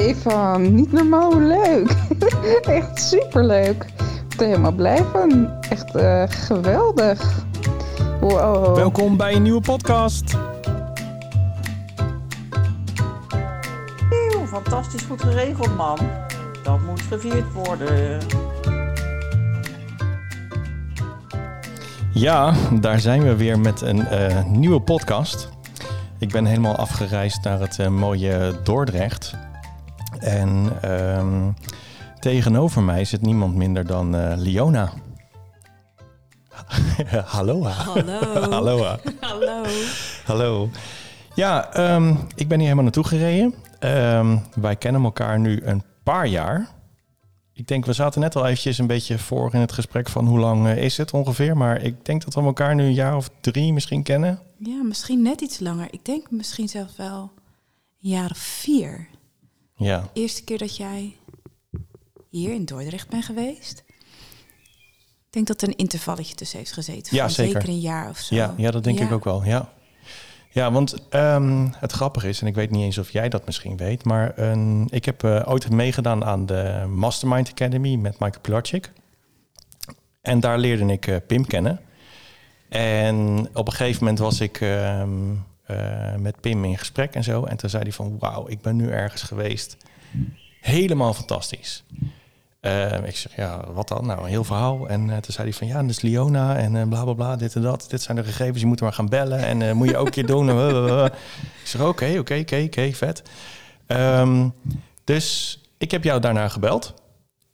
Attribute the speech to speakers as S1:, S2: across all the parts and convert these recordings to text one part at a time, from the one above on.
S1: Eva, niet normaal leuk. Echt superleuk. Ik ben er helemaal blij van. Echt uh, geweldig. Wow.
S2: Welkom bij een nieuwe podcast.
S3: Eeuw, fantastisch goed geregeld, man. Dat moet gevierd worden.
S2: Ja, daar zijn we weer met een uh, nieuwe podcast. Ik ben helemaal afgereisd naar het uh, mooie Dordrecht. En um, tegenover mij zit niemand minder dan uh, Liona. Hallo.
S4: Hallo.
S2: Hallo.
S4: Hallo.
S2: Hallo. Ja, um, ik ben hier helemaal naartoe gereden. Um, wij kennen elkaar nu een paar jaar. Ik denk, we zaten net al eventjes een beetje voor in het gesprek van hoe lang uh, is het ongeveer. Maar ik denk dat we elkaar nu een jaar of drie misschien kennen.
S4: Ja, misschien net iets langer. Ik denk misschien zelfs wel een jaar of vier.
S2: Ja.
S4: Eerste keer dat jij hier in Dordrecht bent geweest. Ik denk dat er een intervalletje tussen heeft gezeten.
S2: Ja, zeker.
S4: Zeker een jaar of zo.
S2: Ja, ja dat denk
S4: Ja.
S2: ik ook wel. Ja, ja want um, het grappige is, en ik weet niet eens of jij dat misschien weet, maar een, ik heb uh, ooit meegedaan aan de Mastermind Academy met Michael Pilarczyk. En daar leerde ik uh, Pim kennen. En op een gegeven moment was ik um, uh, met Pim in gesprek en zo. En toen zei hij van, wauw, ik ben nu ergens geweest. Helemaal fantastisch. Uh, ik zeg, ja, wat dan? Nou, een heel verhaal. En uh, toen zei hij van, ja, dat is Liona en uh, bla, bla, bla, dit en dat. Dit zijn de gegevens, je moet maar gaan bellen en moet je ook een keer doen. ik zeg, oké, oké, oké, oké, vet. Um, dus ik heb jou daarna gebeld.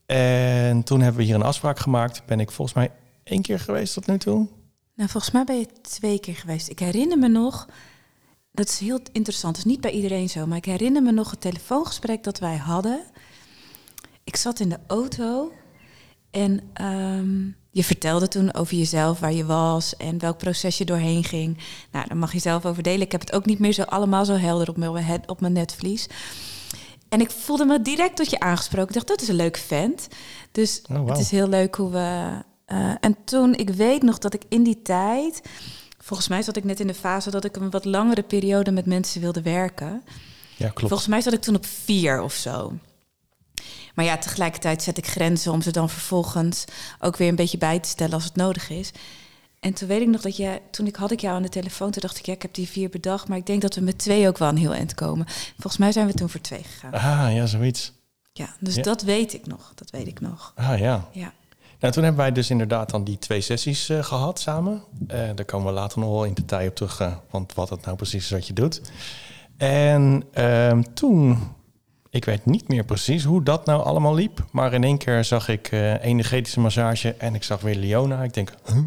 S2: En toen hebben we hier een afspraak gemaakt. Ben ik volgens mij één keer geweest tot nu toe.
S4: Nou, volgens mij ben je twee keer geweest. Ik herinner me nog, dat is heel interessant, het is niet bij iedereen zo, maar ik herinner me nog het telefoongesprek dat wij hadden. Ik zat in de auto en um, je vertelde toen over jezelf, waar je was en welk proces je doorheen ging. Nou, daar mag je zelf over delen. Ik heb het ook niet meer zo allemaal zo helder op mijn, op mijn netvlies. En ik voelde me direct tot je aangesproken. Ik dacht, dat is een leuke vent. Dus
S2: oh, wow.
S4: het is heel leuk hoe we... Uh, en toen, ik weet nog dat ik in die tijd... Volgens mij zat ik net in de fase dat ik een wat langere periode met mensen wilde werken.
S2: Ja, klopt.
S4: Volgens mij zat ik toen op vier of zo. Maar ja, tegelijkertijd zet ik grenzen om ze dan vervolgens ook weer een beetje bij te stellen als het nodig is. En toen weet ik nog dat jij, toen ik had ik jou aan de telefoon, toen dacht ik, ja, ik heb die vier bedacht, maar ik denk dat we met twee ook wel een heel eind komen. Volgens mij zijn we toen voor twee gegaan.
S2: Ah, ja, zoiets.
S4: Ja, dus
S2: Ja.
S4: dat weet ik nog. Dat weet ik nog.
S2: Ah, ja.
S4: Ja.
S2: Nou, toen hebben wij dus inderdaad dan die twee sessies uh, gehad samen. Uh, daar komen we later nog wel in detail op terug, uh, want wat het nou precies is wat je doet. En uh, toen, ik weet niet meer precies hoe dat nou allemaal liep, maar in één keer zag ik energetische massage en ik zag weer Leona. Ik denk, huh?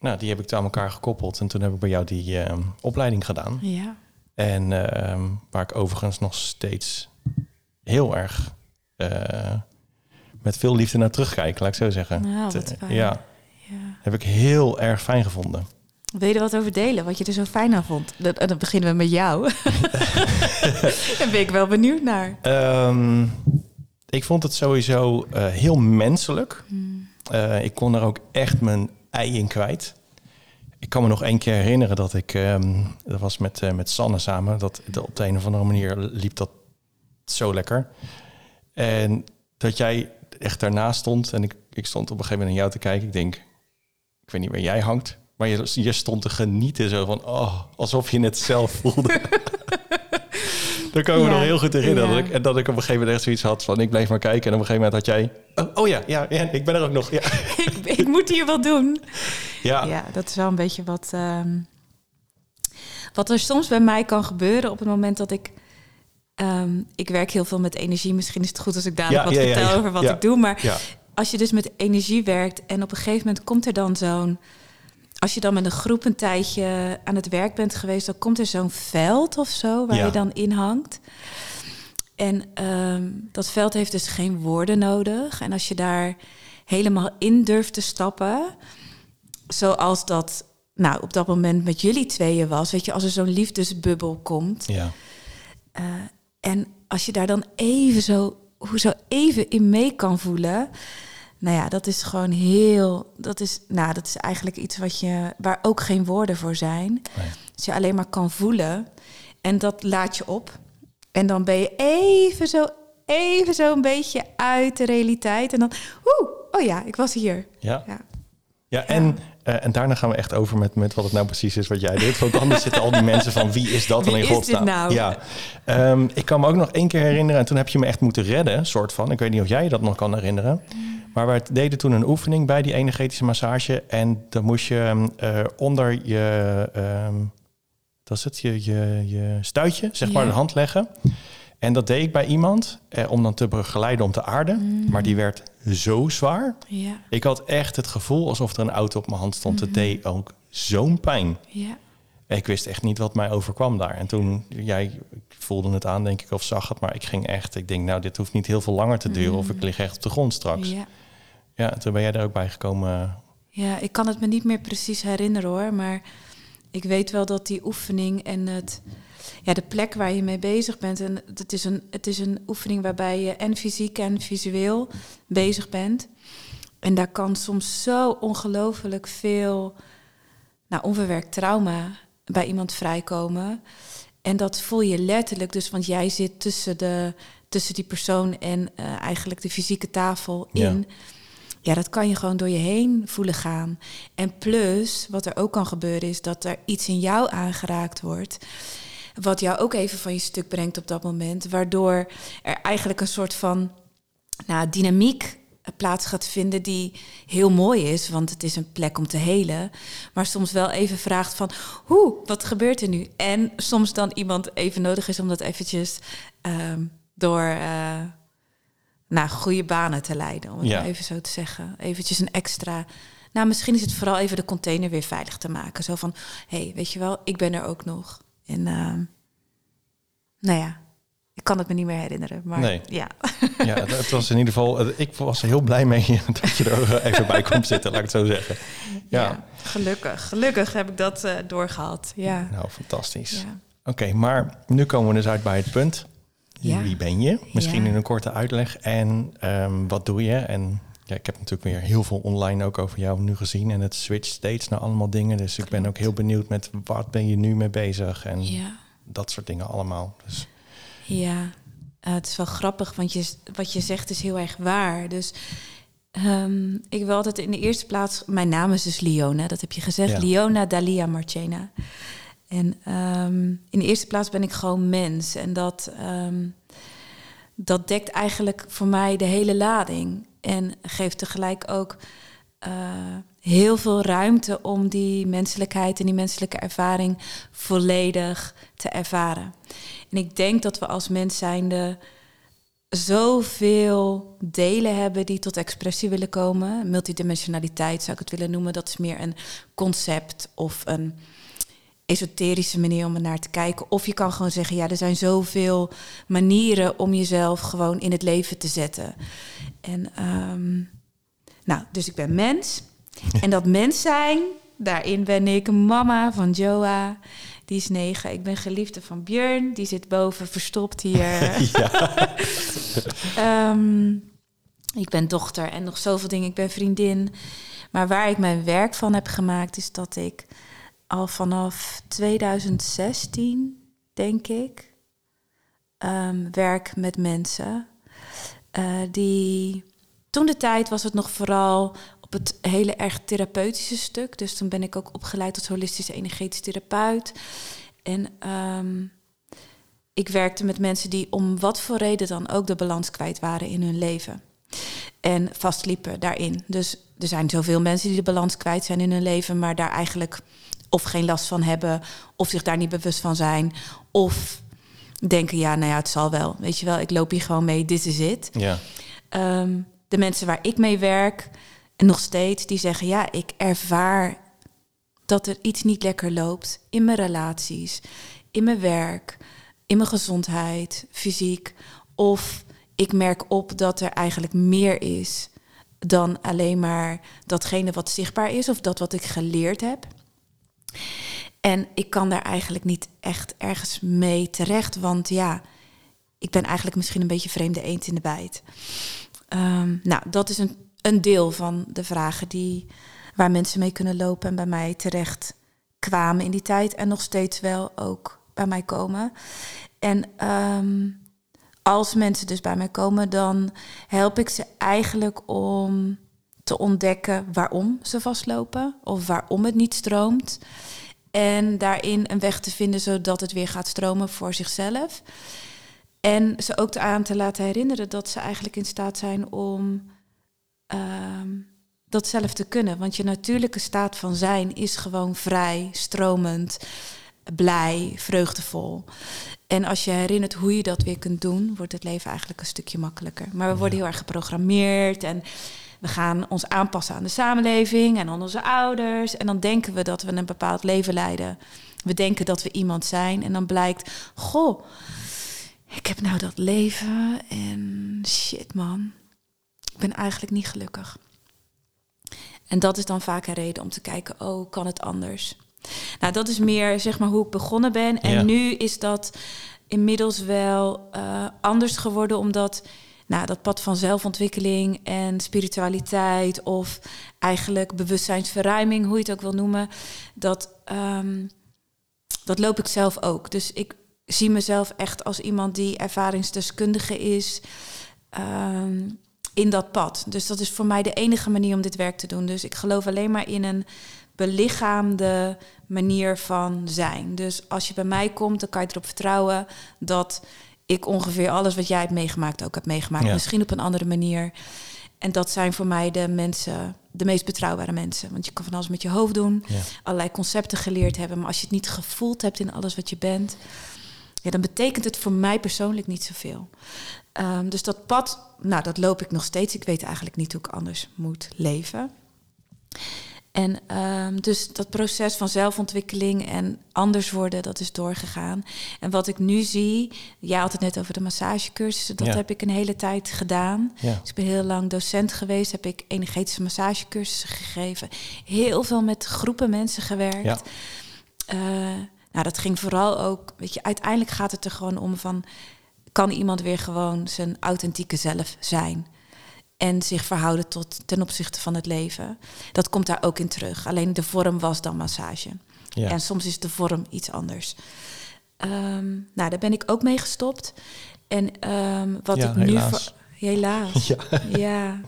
S2: nou, die heb ik aan elkaar gekoppeld en toen heb ik bij jou die uh, opleiding gedaan.
S4: Ja.
S2: En uh, waar ik overigens nog steeds heel erg met veel liefde naar terugkijk, laat ik zo zeggen.
S4: Nou,
S2: ja,
S4: ja.
S2: heb ik heel erg fijn gevonden.
S4: Wil je er wat over delen, wat je er zo fijn aan vond? Dan, dan beginnen we met jou. Daar ben ik wel benieuwd naar.
S2: Um, ik vond het sowieso uh, heel menselijk.
S4: Hmm.
S2: Uh, ik kon er ook echt mijn ei in kwijt. Ik kan me nog één keer herinneren dat ik, um, dat was met, uh, met Sanne samen, dat, dat op de een of andere manier liep dat zo lekker. En dat jij echt daarnaast stond en ik, ik stond op een gegeven moment naar jou te kijken. Ik denk, ik weet niet waar jij hangt, maar je, je stond te genieten zo van, oh, alsof je het zelf voelde. Daar kan ik me
S4: Ja,
S2: nog heel goed herinneren.
S4: ja.
S2: Dat, ik, en dat ik op een gegeven moment echt zoiets had van, ik bleef maar kijken. En op een gegeven moment had jij, oh, oh ja, ja, ja, ik ben er ook nog. Ja,
S4: ik, ik moet hier wat doen.
S2: ja.
S4: Ja, dat is wel een beetje wat, ehm, wat er soms bij mij kan gebeuren op het moment dat ik. Ehm, ik werk heel veel met energie. Misschien is het goed als ik dadelijk
S2: Ja,
S4: wat
S2: ja,
S4: vertel
S2: ja.
S4: over wat ik doe. Maar als je dus met energie werkt en op een gegeven moment komt er dan zo'n. Als je dan met een groep een tijdje aan het werk bent geweest, dan komt er zo'n veld of zo waar je dan in hangt. En ehm, dat veld heeft dus geen woorden nodig. En als je daar helemaal in durft te stappen, zoals dat nou, op dat moment met jullie tweeën was, weet je, als er zo'n liefdesbubbel komt.
S2: ja.
S4: eh, en als je daar dan even zo, hoe zo even in mee kan voelen. Nou ja, dat is gewoon heel. Dat is, nou, dat is eigenlijk iets wat je, waar ook geen woorden voor zijn.
S2: Nee.
S4: Dus je alleen maar kan voelen. En dat laat je op. En dan ben je even zo, even zo een beetje uit de realiteit. En dan, oeh, oh ja, ik was hier.
S2: Ja.
S4: Ja.
S2: Ja, en, eh, en daarna gaan we echt over met, met wat het nou precies is wat jij doet. Want anders zitten al die mensen van wie is dat dan in godsnaam?
S4: nou?
S2: Ja. Ehm, ik kan me ook nog één keer herinneren en toen heb je me echt moeten redden, soort van. Ik weet niet of jij je dat nog kan herinneren. Maar we deden toen een oefening bij die energetische massage. En dan moest je eh, onder je, ehm dat is het, je, je, je stuitje, zeg maar,
S4: Ja.
S2: de hand leggen. En dat deed ik bij iemand eh, om dan te begeleiden om te aarden. Maar die werd zo zwaar.
S4: Ja,
S2: Ik had echt het gevoel alsof er een auto op mijn hand stond. Het deed ook zo'n pijn.
S4: ja.
S2: Ik wist echt niet wat mij overkwam daar. En toen, jij voelde het aan, denk ik, of zag het. Maar ik ging echt, ik denk, nou, dit hoeft niet heel veel langer te duren. Of ik lig echt op de grond straks. Ja,
S4: ja.
S2: toen ben jij er ook bij gekomen.
S4: Ja, ik kan het me niet meer precies herinneren hoor, maar ik weet wel dat die oefening en het, ja, de plek waar je mee bezig bent, en het is, een, het is een oefening waarbij je en fysiek en visueel bezig bent. En daar kan soms zo ongelooflijk veel nou, onverwerkt trauma bij iemand vrijkomen. En dat voel je letterlijk, dus want jij zit tussen, de, tussen die persoon en eh, eigenlijk de fysieke tafel in. Ja, dat kan je gewoon door je heen voelen gaan. En plus, wat er ook kan gebeuren, is dat er iets in jou aangeraakt wordt. Wat jou ook even van je stuk brengt op dat moment. Waardoor er eigenlijk een soort van nou, dynamiek plaats gaat vinden die heel mooi is. Want het is een plek om te helen. Maar soms wel even vraagt van, hoe, wat gebeurt er nu? En soms dan iemand even nodig is om dat eventjes ehm, door... eh, naar goede banen te leiden, om het
S2: Ja.
S4: even zo te zeggen. Eventjes een extra... Nou, misschien is het vooral even de container weer veilig te maken. Zo van, hé, hey, weet je wel, ik ben er ook nog. En ehm, nou ja, ik kan het me niet meer herinneren. Maar
S2: Nee.
S4: ja,
S2: Ja, het, was in ieder geval, ik was er heel blij mee dat je er even bij komt zitten, laat ik het zo zeggen. Ja,
S4: ja. gelukkig. Gelukkig heb ik dat eh, doorgehad. Ja.
S2: nou, fantastisch.
S4: ja.
S2: Oké, maar nu komen we dus uit bij het punt.
S4: Ja.
S2: Wie ben je? Misschien
S4: Ja.
S2: in een korte uitleg. En ehm, wat doe je? En ja, ik heb natuurlijk weer heel veel online ook over jou nu gezien. En het switcht steeds naar allemaal dingen. Dus ik ben ook heel benieuwd met wat ben je nu mee bezig? En
S4: ja.
S2: dat soort dingen allemaal. Dus
S4: Ja, eh, het is wel grappig, want je, wat je zegt is heel erg waar. Dus ehm, ik wil altijd in de eerste plaats... Mijn naam is dus Liona, dat heb je gezegd. Liona Dalia Marchena. En ehm, in de eerste plaats ben ik gewoon mens. En dat, ehm, dat dekt eigenlijk voor mij de hele lading. En geeft tegelijk ook eh, heel veel ruimte om die menselijkheid en die menselijke ervaring volledig te ervaren. En ik denk dat we als mens zijnde zoveel delen hebben die tot expressie willen komen. Multidimensionaliteit zou ik het willen noemen. Dat is meer een concept of een esoterische manier om er naar te kijken. Of je kan gewoon zeggen, ja, er zijn zoveel manieren om jezelf gewoon in het leven te zetten. En ehm, nou, dus ik ben mens. En dat mens zijn, daarin ben ik mama van Joa. Die is negen. Ik ben geliefde van Björn. Die zit boven verstopt hier. Ehm, ik ben dochter en nog zoveel dingen. Ik ben vriendin. Maar waar ik mijn werk van heb gemaakt, is dat ik al vanaf 2016, denk ik, ehm, werk met mensen. eh, die. Toen de tijd was het nog vooral op het hele erg therapeutische stuk. Dus toen ben ik ook opgeleid tot holistische energetisch therapeut. En ehm, ik werkte met mensen die om wat voor reden dan ook de balans kwijt waren in hun leven. En vastliepen daarin. Dus er zijn zoveel mensen die de balans kwijt zijn in hun leven, maar daar eigenlijk of geen last van hebben, of zich daar niet bewust van zijn, of denken, ja, nou ja, het zal wel. Weet je wel, ik loop hier gewoon mee, dit is het.
S2: ja,
S4: Ehm, de mensen waar ik mee werk, en nog steeds, die zeggen: ja, ik ervaar dat er iets niet lekker loopt in mijn relaties, in mijn werk, in mijn gezondheid, fysiek. Of ik merk op dat er eigenlijk meer is dan alleen maar datgene wat zichtbaar is of dat wat ik geleerd heb. En ik kan daar eigenlijk niet echt ergens mee terecht, want ja, ik ben eigenlijk misschien een beetje vreemde eend in de bijt. Ehm, nou, dat is een, een deel van de vragen die, waar mensen mee kunnen lopen en bij mij terecht kwamen in die tijd en nog steeds wel ook bij mij komen. En ehm, als mensen dus bij mij komen, dan help ik ze eigenlijk om te ontdekken waarom ze vastlopen of waarom het niet stroomt. En daarin een weg te vinden zodat het weer gaat stromen voor zichzelf. En ze ook aan te laten herinneren dat ze eigenlijk in staat zijn om ehm, dat zelf te kunnen. Want je natuurlijke staat van zijn is gewoon vrij, stromend, blij, vreugdevol. En als je herinnert hoe je dat weer kunt doen, wordt het leven eigenlijk een stukje makkelijker. Maar we worden heel erg geprogrammeerd en we gaan ons aanpassen aan de samenleving en aan onze ouders. En dan denken we dat we een bepaald leven leiden. We denken dat we iemand zijn en dan blijkt, goh, ik heb nou dat leven en shit man, ik ben eigenlijk niet gelukkig. En dat is dan vaak een reden om te kijken, oh, kan het anders? Nou, dat is meer zeg maar hoe ik begonnen ben. En nu is dat inmiddels wel uh, anders geworden, omdat nou, dat pad van zelfontwikkeling en spiritualiteit of eigenlijk bewustzijnsverruiming, hoe je het ook wil noemen, dat, um, dat loop ik zelf ook. Dus ik zie mezelf echt als iemand die ervaringsdeskundige is. Um, in dat pad. Dus dat is voor mij de enige manier om dit werk te doen. Dus ik geloof alleen maar in een belichaamde manier van zijn. Dus als je bij mij komt, dan kan je erop vertrouwen dat ik ongeveer alles wat jij hebt meegemaakt ook heb meegemaakt. Misschien op een andere manier. En dat zijn voor mij de mensen, de meest betrouwbare mensen. Want je kan van alles met je hoofd doen, allerlei concepten geleerd hebben. Maar als je het niet gevoeld hebt in alles wat je bent, ja, dan betekent het voor mij persoonlijk niet zoveel. Um, dus dat pad, nou, dat loop ik nog steeds. Ik weet eigenlijk niet hoe ik anders moet leven. En um, dus dat proces van zelfontwikkeling en anders worden, dat is doorgegaan. En wat ik nu zie, jij had het net over de massagecursussen, dat heb ik een hele tijd gedaan. Ja. Dus ik ben heel lang docent geweest, heb ik energetische massagecursussen gegeven. Heel veel met groepen mensen gewerkt. Ja. Uh, nou, dat ging vooral ook, weet je, uiteindelijk gaat het er gewoon om van, kan iemand weer gewoon zijn authentieke zelf zijn? En zich verhouden tot ten opzichte van het leven. Dat komt daar ook in terug. Alleen de vorm was dan massage. Ja. En soms is de vorm iets anders. Um, nou, daar ben ik ook mee gestopt. En um, wat ik
S2: helaas.
S4: nu. Helaas. Ja. ja.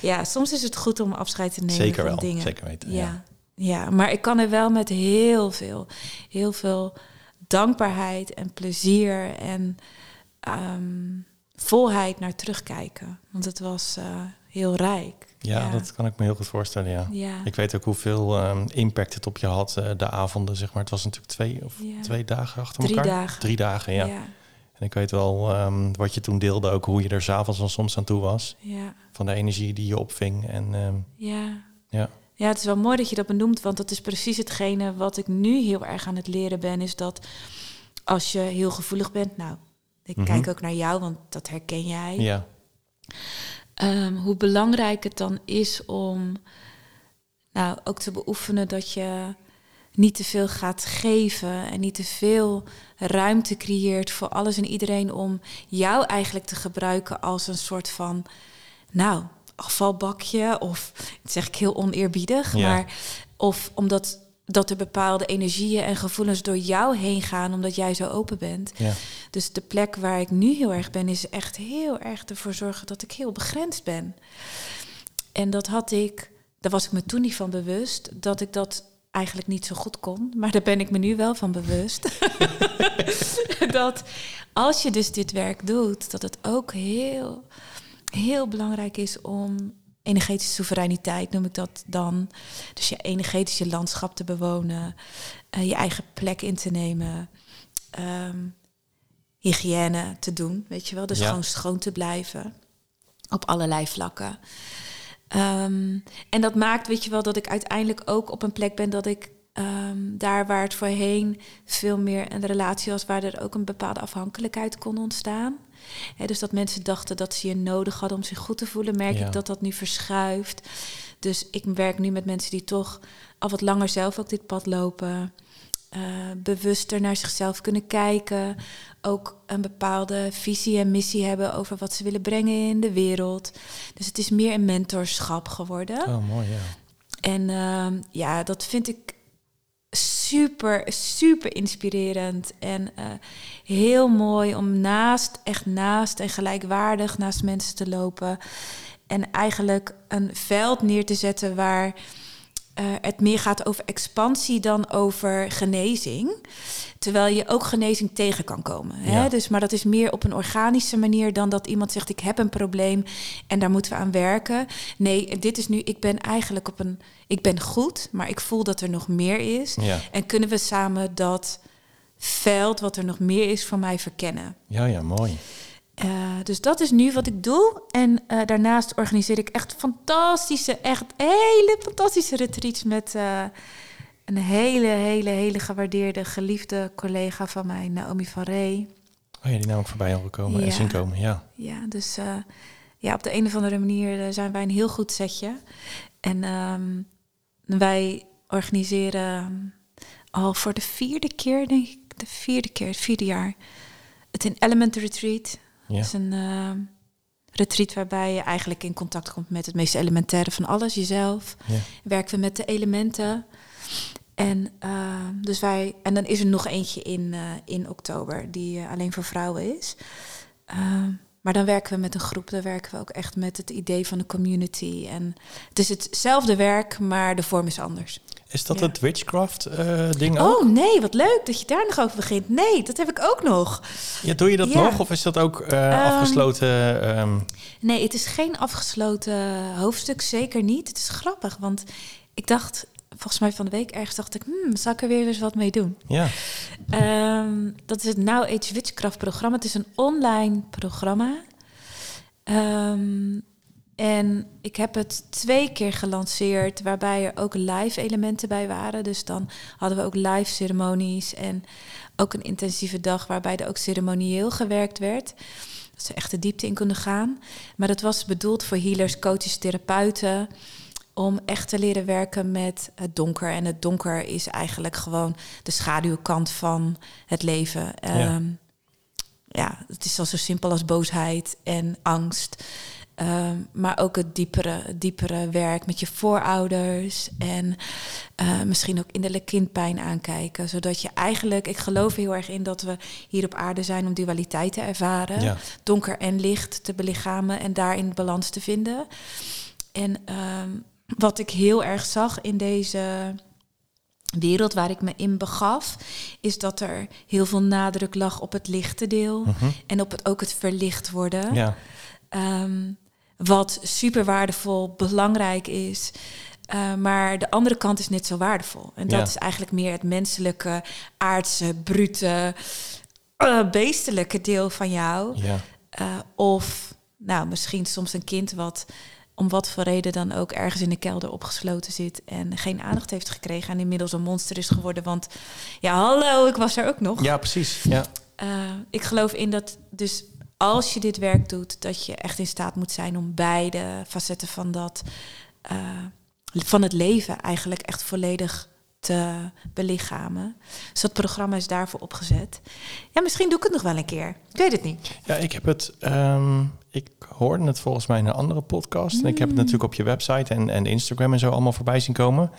S4: ja. soms is het goed om afscheid te nemen
S2: Zeker
S4: van
S2: wel.
S4: dingen.
S2: Zeker weten.
S4: ja. Ja, maar ik kan er wel met heel veel, heel veel dankbaarheid en plezier en um, volheid naar terugkijken. Want het was uh, heel rijk.
S2: Ja, dat kan ik me heel goed voorstellen, ja.
S4: ja.
S2: Ik weet ook hoeveel um, impact het op je had, uh, de avonden, zeg maar. Het was natuurlijk twee of ja. twee dagen achter
S4: Drie
S2: elkaar.
S4: Dagen.
S2: Drie dagen. ja. En ik weet wel um, wat je toen deelde, ook hoe je er s'avonds dan soms aan toe was.
S4: Ja.
S2: Van de energie die je opving. En,
S4: ja.
S2: ja.
S4: Ja, het is wel mooi dat je dat benoemt, want dat is precies hetgene wat ik nu heel erg aan het leren ben, is dat als je heel gevoelig bent, nou, ik
S2: Mhm.
S4: kijk ook naar jou, want dat herken jij.
S2: Ja.
S4: Um, hoe belangrijk het dan is om nou ook te beoefenen dat je niet te veel gaat geven en niet te veel ruimte creëert voor alles en iedereen om jou eigenlijk te gebruiken als een soort van, nou, afvalbakje of dat zeg ik heel oneerbiedig,
S2: Ja.
S4: maar of omdat dat er bepaalde energieën en gevoelens door jou heen gaan omdat jij zo open bent.
S2: Ja.
S4: Dus de plek waar ik nu heel erg ben is echt heel erg ervoor zorgen dat ik heel begrensd ben. En dat had ik, daar was ik me toen niet van bewust, dat ik dat eigenlijk niet zo goed kon. Maar daar ben ik me nu wel van bewust. dat als je dus dit werk doet, dat het ook heel, heel belangrijk is om energetische soevereiniteit, noem ik dat dan. Dus je energetische landschap te bewonen, uh, je eigen plek in te nemen. Um, hygiëne te doen, weet je wel. Dus
S2: Ja.
S4: gewoon schoon te blijven. Op allerlei vlakken. Um, en dat maakt, weet je wel, dat ik uiteindelijk ook op een plek ben dat ik um, daar waar het voorheen veel meer een relatie was, waar er ook een bepaalde afhankelijkheid kon ontstaan. Dus dat mensen dachten dat ze je nodig hadden om zich goed te voelen, merk
S2: Ja.
S4: ik dat dat nu verschuift. Dus ik werk nu met mensen die toch al wat langer zelf ook dit pad lopen. Uh, bewuster naar zichzelf kunnen kijken. Ook een bepaalde visie en missie hebben over wat ze willen brengen in de wereld. Dus het is meer een mentorschap geworden.
S2: Oh, mooi, ja.
S4: En uh, ja, dat vind ik super, super inspirerend. En eh, heel mooi om naast, echt naast en gelijkwaardig naast mensen te lopen. En eigenlijk een veld neer te zetten waar eh, het meer gaat over expansie dan over genezing. Terwijl je ook genezing tegen kan komen. Hè?
S2: Ja.
S4: Dus, maar dat is meer op een organische manier dan dat iemand zegt: Ik heb een probleem en daar moeten we aan werken. Nee, dit is nu, ik ben eigenlijk op een. Ik ben goed, maar ik voel dat er nog meer is.
S2: Ja.
S4: En kunnen we samen dat veld, wat er nog meer is, voor mij verkennen?
S2: Ja, ja, mooi.
S4: Eh, dus dat is nu wat ik doe. En eh, daarnaast organiseer ik echt fantastische, echt hele fantastische retreats met eh, een hele, hele, hele gewaardeerde, geliefde collega van mij, Naomi van Rey.
S2: Oh ja, die naam ook voorbij al gekomen en
S4: Ja.
S2: zien komen, ja.
S4: Ja, dus ja, op de een of andere manier zijn wij een heel goed setje. En ehm, wij organiseren al voor de vierde keer, denk ik, de vierde keer, het vierde jaar, het in Element Retreat.
S2: Ja.
S4: Dat is een eh, retreat waarbij je eigenlijk in contact komt met het meest elementaire van alles, jezelf.
S2: Ja.
S4: Werken we met de elementen. En, eh, dus wij, en dan is er nog eentje in, eh, in oktober die alleen voor vrouwen is. Maar dan werken we met een groep. Dan werken we ook echt met het idee van de community. En het is hetzelfde werk, maar de vorm is anders.
S2: Is dat
S4: Ja.
S2: het witchcraft eh, ding ook?
S4: Oh nee, wat leuk dat je daar nog over begint. Nee, dat heb ik ook nog.
S2: Ja, doe je dat
S4: Ja.
S2: nog? Of is dat ook eh, afgesloten? ehm,
S4: Nee, het is geen afgesloten hoofdstuk, zeker niet. Het is grappig, want ik dacht, volgens mij van de week ergens dacht ik, hmm, zal ik er weer eens wat mee doen?
S2: ja,
S4: Ehm, dat is het Now Age Witchcraft programma. Het is een online programma. Ehm, en ik heb het twee keer gelanceerd, waarbij er ook live elementen bij waren. Dus dan hadden we ook live ceremonies en ook een intensieve dag waarbij er ook ceremonieel gewerkt werd. Dat ze echt de diepte in konden gaan. Maar dat was bedoeld voor healers, coaches, therapeuten. Om echt te leren werken met het donker. En het donker is eigenlijk gewoon de schaduwkant van het leven.
S2: Ja.
S4: Ehm, ja, het is al zo simpel als boosheid en angst. Ehm, maar ook het diepere, het diepere werk met je voorouders. En eh, misschien ook innerlijk kindpijn aankijken. Zodat je eigenlijk, ik geloof heel erg in dat we hier op aarde zijn om dualiteit te ervaren.
S2: Ja.
S4: Donker en licht te belichamen en daarin balans te vinden. En ehm, wat ik heel erg zag in deze wereld waar ik me in begaf, is dat er heel veel nadruk lag op het lichte deel en op het, ook het verlicht worden.
S2: Mhm. ja,
S4: Ehm, wat super waardevol, belangrijk is. Eh, maar de andere kant is net zo waardevol. En dat
S2: Ja.
S4: is eigenlijk meer het menselijke, aardse, brute, eh, beestelijke deel van jou.
S2: ja,
S4: Eh, of nou, misschien soms een kind wat om wat voor reden dan ook ergens in de kelder opgesloten zit en geen aandacht heeft gekregen en inmiddels een monster is geworden. Want ja, hallo, ik was er ook nog.
S2: ja, precies. Ja,
S4: ik geloof in dat dus als je dit werk doet, dat je echt in staat moet zijn om beide facetten van dat eh, van het leven eigenlijk echt volledig te belichamen. Dus dat programma is daarvoor opgezet. Ja, misschien doe ik het nog wel een keer. Ik weet het niet.
S2: ja ik heb het. ehm, ik hoorde het volgens mij in een andere podcast. En ik heb het natuurlijk op je website en, en Instagram en zo allemaal voorbij zien komen.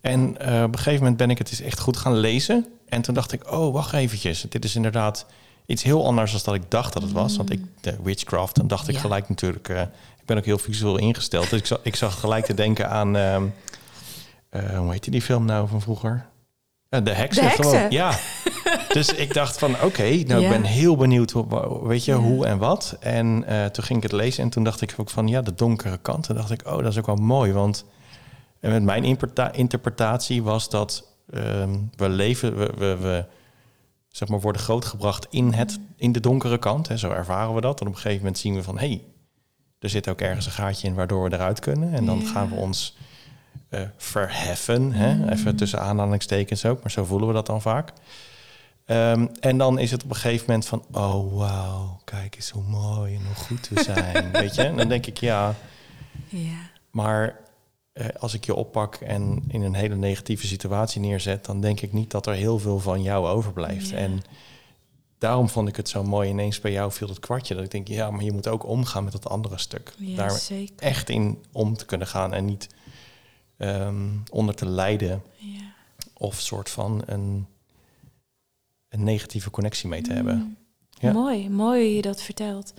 S2: En eh, op een gegeven moment ben ik het eens echt goed gaan lezen. En toen dacht ik, oh, wacht eventjes. Dit is inderdaad iets heel anders dan dat ik dacht dat het was. Want ik, de witchcraft, dan dacht ik
S4: Ja.
S2: gelijk natuurlijk... eh, ik ben ook heel visueel ingesteld. Dus ik zag, ik zag gelijk te denken aan... eh, hoe heette die film nou van vroeger? Eh, de heksen.
S4: De Heksen.
S2: Gewoon. Ja. dus ik dacht van, oké, nou
S4: Ja.
S2: ik ben heel benieuwd, hoe- weet je,
S4: Ja.
S2: hoe en wat. En toen ging ik het lezen en toen dacht ik ook van, ja, de donkere kant. En dacht ik, oh, dat is ook wel mooi, want en met mijn interpreta- interpretatie was dat ehm, we leven, we, we, we zeg maar, worden grootgebracht in, het, in de donkere kant. Hè, zo ervaren we dat. En op een gegeven moment zien we van, hé, hey, er zit ook ergens een gaatje in waardoor we eruit kunnen. En dan
S4: Ja.
S2: gaan we ons eh, verheffen, hè? even tussen aanhalingstekens ook, maar zo voelen we dat dan vaak. Ehm, en dan is het op een gegeven moment van, oh wauw, kijk eens hoe mooi en hoe goed we zijn, weet je. En dan denk ik, ja,
S4: Ja.
S2: maar als ik je oppak en in een hele negatieve situatie neerzet, dan denk ik niet dat er heel veel van jou overblijft.
S4: Ja.
S2: En daarom vond ik het zo mooi. Ineens bij jou viel het kwartje. Dat ik denk, ja, maar je moet ook omgaan met dat andere stuk.
S4: Ja,
S2: Daar
S4: zeker.
S2: echt in om te kunnen gaan en niet ehm, onder te lijden
S4: Ja.
S2: of soort van een, een negatieve connectie mee te hebben. Ja.
S4: Mooi, mooi hoe je dat vertelt.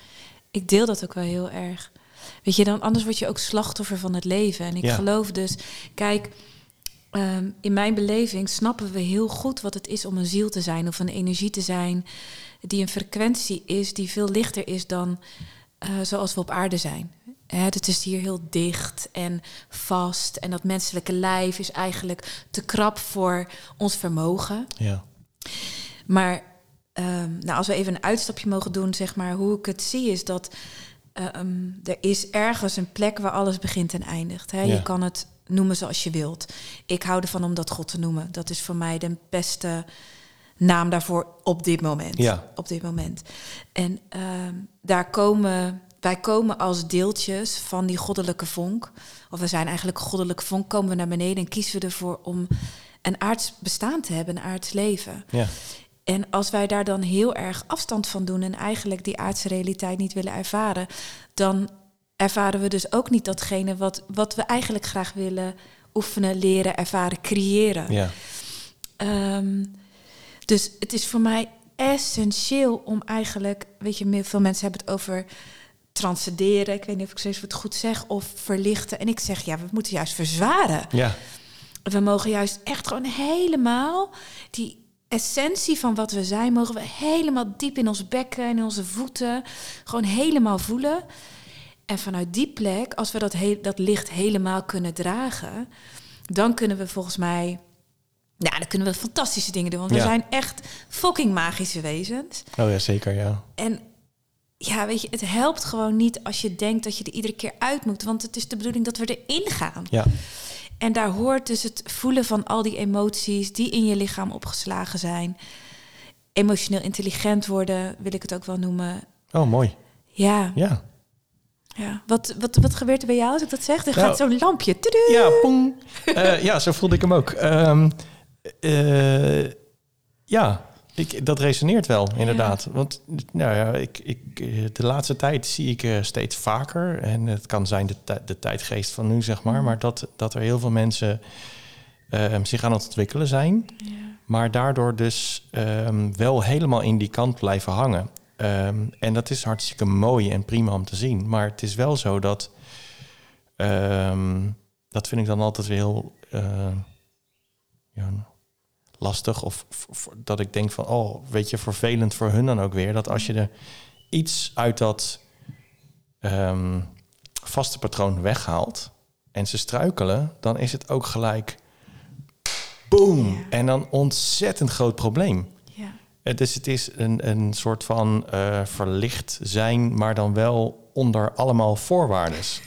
S4: Ik deel dat ook wel heel erg. Weet je, dan anders word je ook slachtoffer van het leven. En ik
S2: Ja.
S4: geloof dus, kijk, ehm, in mijn beleving snappen we heel goed wat het is om een ziel te zijn of een energie te zijn die een frequentie is die veel lichter is dan eh, zoals we op aarde zijn. Hè, het is hier heel dicht en vast en dat menselijke lijf is eigenlijk te krap voor ons vermogen.
S2: Ja.
S4: Maar ehm, nou, als we even een uitstapje mogen doen, zeg maar, hoe ik het zie, is dat ehm, er is ergens een plek waar alles begint en eindigt. Hè?
S2: Ja.
S4: Je kan het noemen zoals je wilt. Ik hou ervan om dat God te noemen. Dat is voor mij de beste naam daarvoor op dit moment.
S2: Ja.
S4: Op dit moment. En ehm, daar komen wij komen als deeltjes van die goddelijke vonk. Of we zijn eigenlijk goddelijke vonk. Komen we naar beneden en kiezen we ervoor om een aards bestaan te hebben, een aards leven.
S2: Ja.
S4: En als wij daar dan heel erg afstand van doen en eigenlijk die aardse realiteit niet willen ervaren, dan ervaren we dus ook niet datgene wat, wat we eigenlijk graag willen oefenen, leren, ervaren, creëren.
S2: Ja.
S4: Ehm, dus het is voor mij essentieel om eigenlijk, weet je, veel mensen hebben het over transcenderen. Ik weet niet of ik steeds het goed zeg, of verlichten. En ik zeg, ja, we moeten juist verzwaren.
S2: Ja.
S4: We mogen juist echt gewoon helemaal die essentie van wat we zijn, mogen we helemaal diep in ons bekken en in onze voeten gewoon helemaal voelen. En vanuit die plek, als we dat, dat licht helemaal kunnen dragen, dan kunnen we volgens mij, ja, dan kunnen we fantastische dingen doen. Want we zijn echt fucking magische wezens.
S2: Oh ja, zeker, ja.
S4: En ja, weet je, het helpt gewoon niet als je denkt dat je er iedere keer uit moet. Want het is de bedoeling dat we erin gaan.
S2: Ja.
S4: En daar hoort dus het voelen van al die emoties die in je lichaam opgeslagen zijn. Emotioneel intelligent worden, wil ik het ook wel noemen.
S2: Oh, mooi.
S4: Ja,
S2: Ja.
S4: ja. Wat, wat, wat gebeurt er bij jou als ik dat zeg? Er
S2: Nou,
S4: gaat zo'n lampje. Tudu!
S2: Ja, pong. Ja, zo voelde ik hem ook. Eh, ja, ik, dat resoneert wel, inderdaad. Want nou ja, ik, ik, eh, de laatste tijd zie ik eh, steeds vaker... en het kan zijn de, de tijdgeest van nu, zeg maar... maar dat, dat er heel veel mensen ehm, zich aan het ontwikkelen zijn... maar daardoor dus ehm, wel helemaal in die kant blijven hangen. Ehm, en dat is hartstikke mooi en prima om te zien. Maar het is wel zo dat... dat vind ik dan altijd weer heel eh, ja, lastig. Of, dat ik denk van, oh, weet je, vervelend voor hun dan ook weer. Dat als je er iets uit dat ehm, vaste patroon weghaalt en ze struikelen, dan is het ook gelijk boom.
S4: Ja.
S2: En dan ontzettend groot probleem.
S4: Ja.
S2: Dus het is een, een soort van eh, verlicht zijn, maar dan wel onder allemaal voorwaardes.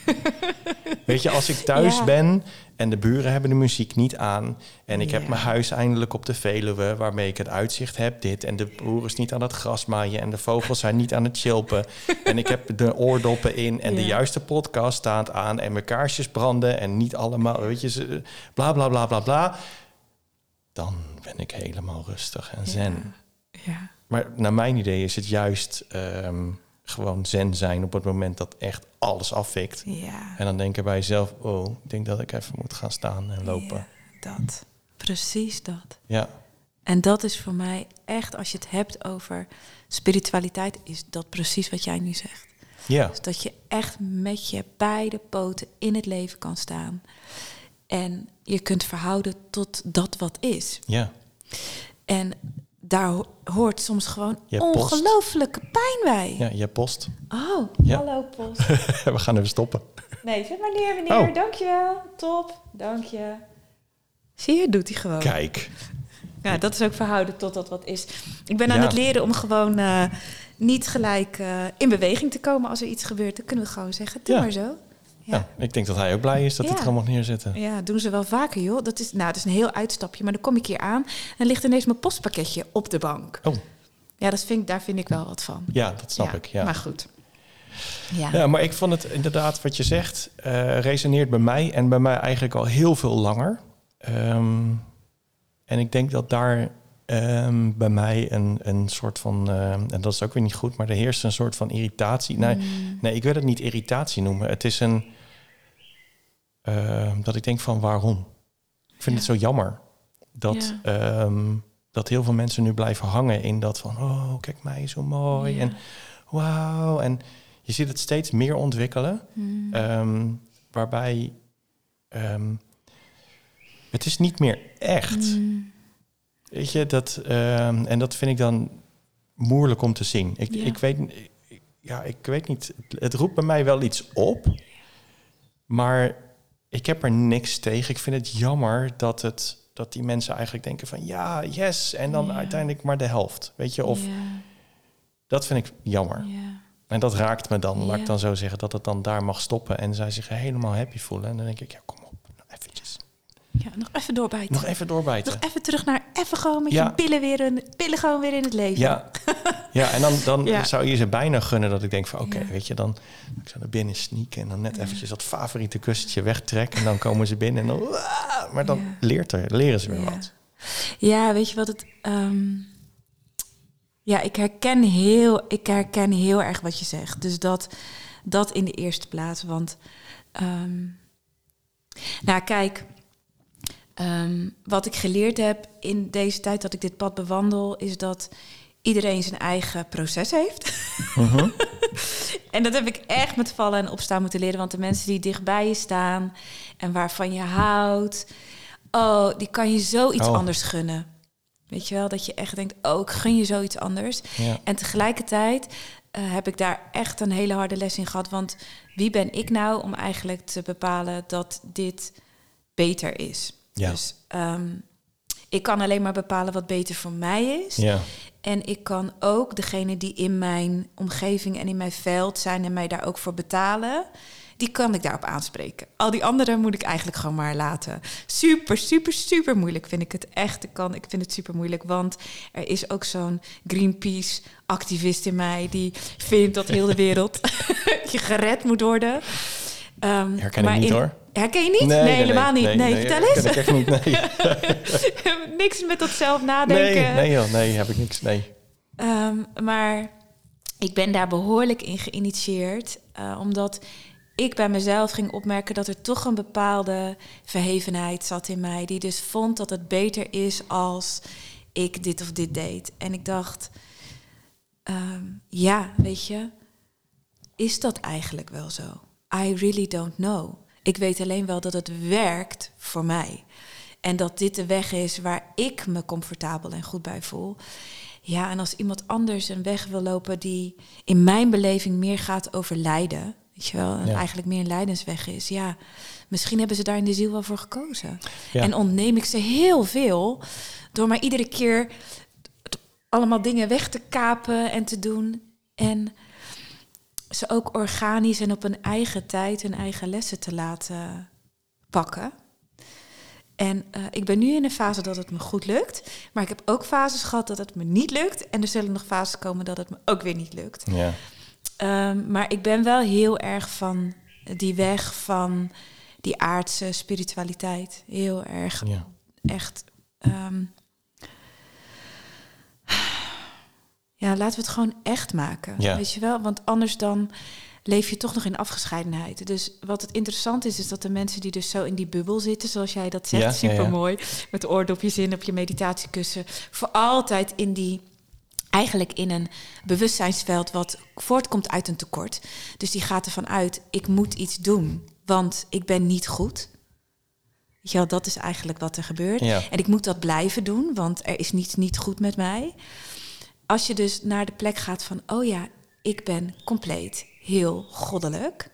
S2: Weet je, als ik thuis
S4: Ja.
S2: ben en de buren hebben de muziek niet aan... en ik heb mijn huis eindelijk op de Veluwe... waarmee ik het uitzicht heb, dit... en de boer is niet aan het gras maaien... en de vogels zijn niet aan het chilpen... en ik heb de oordoppen in en de juiste podcast staat aan... en mijn kaarsjes branden en niet allemaal... weet je, bla bla bla bla bla... dan ben ik helemaal rustig en zen.
S4: Ja.
S2: Maar naar mijn idee is het juist ehm, gewoon zen zijn op het moment dat echt alles afvikt.
S4: Ja.
S2: En dan denk je bij jezelf, oh, ik denk dat ik even moet gaan staan en lopen.
S4: Ja, dat. Precies dat.
S2: Ja,
S4: En dat is voor mij echt, als je het hebt over spiritualiteit, is dat precies wat jij nu zegt.
S2: ja,
S4: Dus dat je echt met je beide poten in het leven kan staan. En je kunt verhouden tot dat wat is.
S2: ja,
S4: En daar ho- hoort soms gewoon ongelooflijke pijn bij.
S2: ja, je post.
S4: Oh,
S2: Ja.
S4: hallo post.
S2: We gaan even stoppen.
S4: Nee, zet maar neer meneer.
S2: Oh.
S4: Dankjewel. Top. Dank je. Zie je, doet hij gewoon.
S2: Kijk,
S4: Ja, dat is ook verhouden tot dat wat is. Ik ben aan
S2: Ja.
S4: het leren om gewoon eh, niet gelijk eh, in beweging te komen als er iets gebeurt. Dan kunnen we gewoon zeggen, doe
S2: Ja.
S4: maar zo.
S2: Ja. Ik denk dat hij ook blij is dat hij
S4: Ja.
S2: het gewoon mag neerzetten.
S4: ja, doen ze wel vaker, joh. Dat is, nou, dat is een heel uitstapje. Maar dan kom ik hier aan en ligt ineens mijn postpakketje op de bank.
S2: Oh,
S4: Ja, dat vind, daar vind ik wel wat van.
S2: ja, dat snap ik. Ja.
S4: Maar goed. Ja.
S2: Ja, maar ik vond het inderdaad wat je zegt, eh, resoneert bij mij en bij mij eigenlijk al heel veel langer. Ehm, en ik denk dat daar ehm, bij mij een, een soort van, ehm, en dat is ook weer niet goed, maar er heerst een soort van irritatie. Nee, nee, ik wil het niet irritatie noemen. Het is een, ehm, dat ik denk van waarom? Ik vind het zo jammer Dat,
S4: Ja.
S2: ehm, dat heel veel mensen nu blijven hangen in dat van... oh, kijk mij, zo mooi.
S4: Ja.
S2: En wauw. En je ziet het steeds meer ontwikkelen.
S4: Hmm.
S2: ehm, waarbij het is niet meer echt.
S4: Hmm.
S2: Weet je, dat, en dat vind ik dan moeilijk om te zien. Ik, ik, weet, ik- ja, ik weet niet, het roept bij mij wel iets op, maar ik heb er niks tegen. Ik vind het jammer dat, het, dat die mensen eigenlijk denken van ja, yes, en dan
S4: Ja.
S2: uiteindelijk maar de helft. Weet je, of
S4: Ja,
S2: dat vind ik jammer.
S4: ja.
S2: En dat raakt me dan, laat ik dan zo zeggen, dat het dan daar mag stoppen en zij zich helemaal happy voelen. En dan denk ik, ja, kom.
S4: Ja, nog even doorbijten.
S2: Nog even doorbijten.
S4: Nog even terug naar even gewoon met
S2: Ja.
S4: je billen weer in, billen gewoon weer in het leven.
S2: Ja, ja en dan, dan
S4: Ja.
S2: zou je ze bijna gunnen dat ik denk van oké, weet je, dan ik zou naar binnen sneaken en dan net eventjes dat favoriete kussentje wegtrekken en dan komen ze binnen en dan, maar dan leert er, leren ze weer wat.
S4: Ja, weet je wat het. ehm, ja, ik herken, heel, ik herken heel erg wat je zegt. Dus dat, dat in de eerste plaats. Want. ehm, nou, kijk. Ehm, wat ik geleerd heb in deze tijd dat ik dit pad bewandel, is dat iedereen zijn eigen proces heeft.
S2: Mhm.
S4: En dat heb ik echt met vallen en opstaan moeten leren. Want de mensen die dichtbij je staan en waarvan je houdt, oh, die kan je zoiets
S2: Oh.
S4: anders gunnen. Weet je wel, dat je echt denkt, oh, ik gun je zoiets anders.
S2: Ja.
S4: En tegelijkertijd eh, heb ik daar echt een hele harde les in gehad. Want wie ben ik nou om eigenlijk te bepalen dat dit beter is?
S2: Ja.
S4: Dus ehm, ik kan alleen maar bepalen wat beter voor mij is.
S2: ja,
S4: En ik kan ook degene die in mijn omgeving en in mijn veld zijn en mij daar ook voor betalen, die kan ik daarop aanspreken. Al die anderen moet ik eigenlijk gewoon maar laten. Super, super, super moeilijk vind ik het echt. Ik, kan, ik vind het super moeilijk, want er is ook zo'n Greenpeace-activist in mij die vindt dat heel de wereld je gered moet worden. Ehm,
S2: herken ik niet
S4: in-
S2: hoor.
S4: Herken je niet? Nee, helemaal niet. Nee, vertel eens.
S2: ik echt niet, nee.
S4: Niks met dat zelf nadenken.
S2: Nee, nee, joh, nee, heb ik niks, nee.
S4: Ehm, maar ik ben daar behoorlijk in geïnitieerd, eh, omdat ik bij mezelf ging opmerken dat er toch een bepaalde verhevenheid zat in mij, die dus vond dat het beter is als ik dit of dit deed. En ik dacht, ehm, ja, weet je, is dat eigenlijk wel zo? I really don't know. Ik weet alleen wel dat het werkt voor mij. En dat dit de weg is waar ik me comfortabel en goed bij voel. Ja, en als iemand anders een weg wil lopen die in mijn beleving meer gaat over lijden, weet je wel, en
S2: Ja.
S4: eigenlijk meer een lijdensweg is, ja, misschien hebben ze daar in de ziel wel voor gekozen.
S2: Ja.
S4: En ontneem ik ze heel veel door maar iedere keer allemaal dingen weg te kapen en te doen. En ze ook organisch en op hun eigen tijd hun eigen lessen te laten pakken. En eh, ik ben nu in een fase dat het me goed lukt. Maar ik heb ook fases gehad dat het me niet lukt. En er zullen nog fases komen dat het me ook weer niet lukt.
S2: Ja,
S4: Ehm, maar ik ben wel heel erg van die weg van die aardse spiritualiteit. Heel erg,
S2: ja,
S4: echt. ehm, ja, laten we het gewoon echt maken.
S2: Ja.
S4: Weet je wel? Want anders dan leef je toch nog in afgescheidenheid. Dus wat het interessant is, is dat de mensen die dus zo in die bubbel zitten, zoals jij dat zegt,
S2: Ja, ja, ja.
S4: super mooi, met de oordopjes in op je meditatiekussen, voor altijd in die eigenlijk in een bewustzijnsveld wat voortkomt uit een tekort. Dus die gaat ervan uit, ik moet iets doen, want ik ben niet goed. Weet je wel, dat is eigenlijk wat er gebeurt.
S2: Ja.
S4: En ik moet dat blijven doen, want er is niets niet goed met mij. Als je dus naar de plek gaat van, oh ja, ik ben compleet heel goddelijk.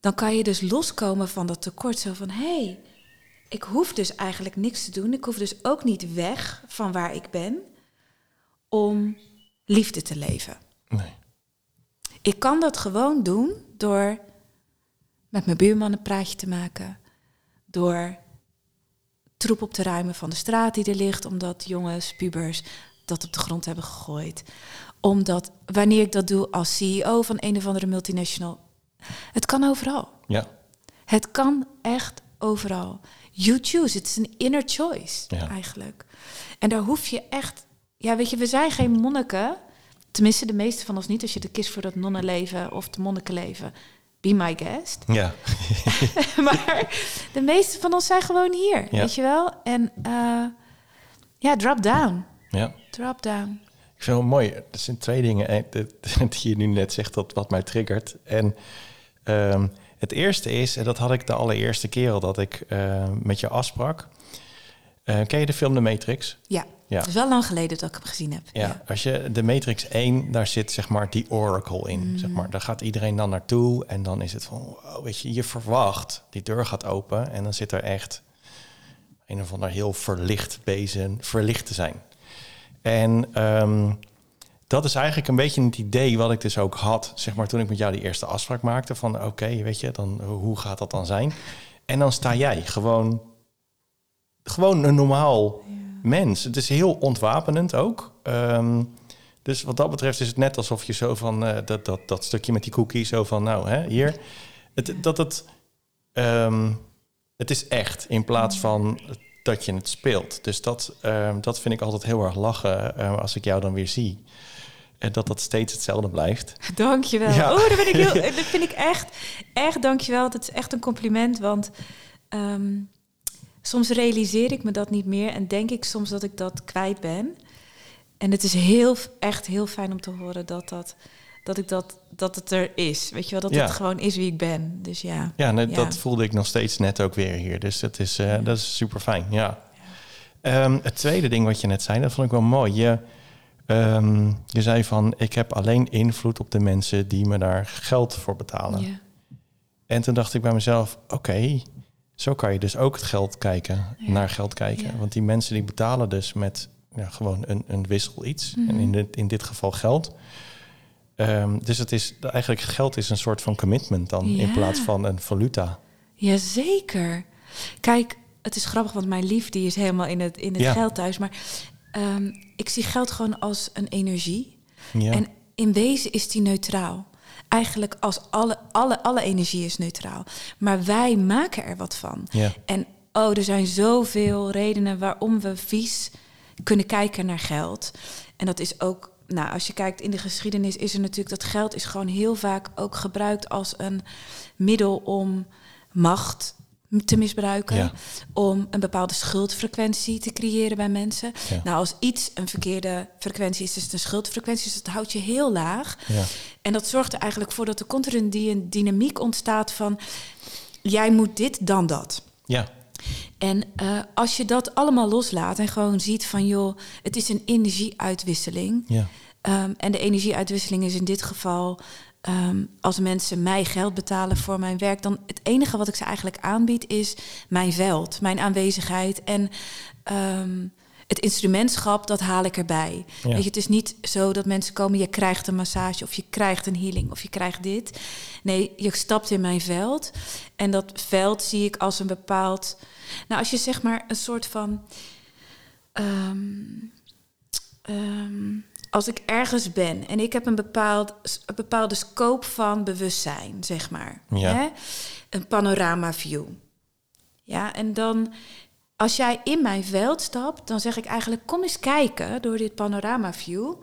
S4: Dan kan je dus loskomen van dat tekort. Zo van, hé, hey, ik hoef dus eigenlijk niks te doen. Ik hoef dus ook niet weg van waar ik ben om liefde te leven.
S2: nee.
S4: Ik kan dat gewoon doen door met mijn buurman een praatje te maken. Door troep op te ruimen van de straat die er ligt, omdat jongens, pubers dat op de grond hebben gegooid. Omdat wanneer ik dat doe als CEO van een of andere multinational, het kan overal.
S2: Ja,
S4: Het kan echt overal. You choose. Het is een inner choice
S2: Ja.
S4: eigenlijk. En daar hoef je echt. Ja, weet je, we zijn geen monniken. Tenminste, de meeste van ons niet. Als je de kiest voor dat nonnenleven of het monnikenleven. Be my guest.
S2: Ja,
S4: maar de meeste van ons zijn gewoon hier,
S2: Ja.
S4: weet je wel? En eh, ja, drop down.
S2: ja.
S4: Drop down.
S2: Ik vind het mooi. Er zijn twee dingen die je nu net zegt dat wat mij triggert. En ehm, het eerste is, en dat had ik de allereerste keer al dat ik eh, met je afsprak. Eh, ken je de film The Matrix?
S4: Ja.
S2: Ja.
S4: Het is wel lang geleden dat ik hem gezien heb.
S2: Ja, als je de Matrix 1, daar zit zeg maar die oracle in. Zeg maar. Daar gaat iedereen dan naartoe en dan is het van, wow, weet je, je verwacht, die deur gaat open en dan zit er echt een of ander heel verlicht wezen, verlicht te zijn. En ehm, dat is eigenlijk een beetje het idee wat ik dus ook had, zeg maar, toen ik met jou die eerste afspraak maakte van, oké, weet je, dan hoe gaat dat dan zijn? En dan sta jij gewoon, gewoon een normaal mens. Het is heel ontwapenend ook. Ehm, dus wat dat betreft is het net alsof je zo van eh, dat, dat, dat stukje met die cookie, zo van nou, hè, hier. Het, dat het, ehm, het is echt in plaats van dat je het speelt. Dus dat, ehm, dat vind ik altijd heel erg lachen eh, als ik jou dan weer zie. En dat dat steeds hetzelfde blijft.
S4: Dankjewel.
S2: Ja.
S4: Oh, dat, ben ik heel, dat vind ik echt, echt dankjewel. Dat is echt een compliment, want ehm, soms realiseer ik me dat niet meer en denk ik soms dat ik dat kwijt ben. En het is heel, echt heel fijn om te horen dat, dat, dat, ik dat, dat het er is. Weet je wel, dat
S2: Ja.
S4: het gewoon is wie ik ben. Dus ja.
S2: Ja, net,
S4: Ja.
S2: dat voelde ik nog steeds net ook weer hier. Dus dat is, eh, dat is super fijn. Ja. Ehm, het tweede ding wat je net zei, dat vond ik wel mooi. Je, ehm, je zei van, ik heb alleen invloed op de mensen die me daar geld voor betalen. En toen dacht ik bij mezelf, oké, zo kan je dus ook het geld kijken,
S4: Ja.
S2: naar geld kijken.
S4: Ja.
S2: Want die mensen die betalen dus met ja, gewoon een, een wissel iets.
S4: Mhm.
S2: En in dit, in dit geval geld. Ehm, dus het is eigenlijk geld is een soort van commitment dan in plaats van een valuta.
S4: Jazeker. Kijk, het is grappig, want mijn lief die is helemaal in het, in het geld thuis. Maar ehm, ik zie geld gewoon als een energie.
S2: Ja.
S4: En in wezen is die neutraal. Eigenlijk als alle, alle, alle energie is neutraal. Maar wij maken er wat van.
S2: Ja.
S4: En oh, er zijn zoveel redenen waarom we vies kunnen kijken naar geld. En dat is ook, nou, als je kijkt in de geschiedenis, is er natuurlijk dat geld is gewoon heel vaak ook gebruikt als een middel om macht te misbruiken.
S2: Ja.
S4: Om een bepaalde schuldfrequentie te creëren bij mensen.
S2: Ja.
S4: Nou, als iets een verkeerde frequentie is, is het een schuldfrequentie. Dus dat houdt je heel laag.
S2: Ja.
S4: En dat zorgt er eigenlijk voor dat er continu die een dynamiek ontstaat van... jij moet dit, dan dat.
S2: ja,
S4: En eh, als je dat allemaal loslaat en gewoon ziet van... joh, het is een energieuitwisseling.
S2: ja,
S4: Ehm, en de energieuitwisseling is in dit geval... ehm, als mensen mij geld betalen voor mijn werk... dan het enige wat ik ze eigenlijk aanbied is mijn veld, mijn aanwezigheid... en ehm, het instrumentschap, dat haal ik erbij.
S2: Ja.
S4: Weet je, het is niet zo dat mensen komen... je krijgt een massage of je krijgt een healing of je krijgt dit. Nee, je stapt in mijn veld. En dat veld zie ik als een bepaald... Nou, als je zeg maar een soort van... ehm, als ik ergens ben en ik heb een, bepaald, een bepaalde scope van bewustzijn, zeg maar.
S2: Ja.
S4: Hè? Een panorama view. Ja, en dan als jij in mijn veld stapt, dan zeg ik eigenlijk: kom eens kijken door dit panorama view.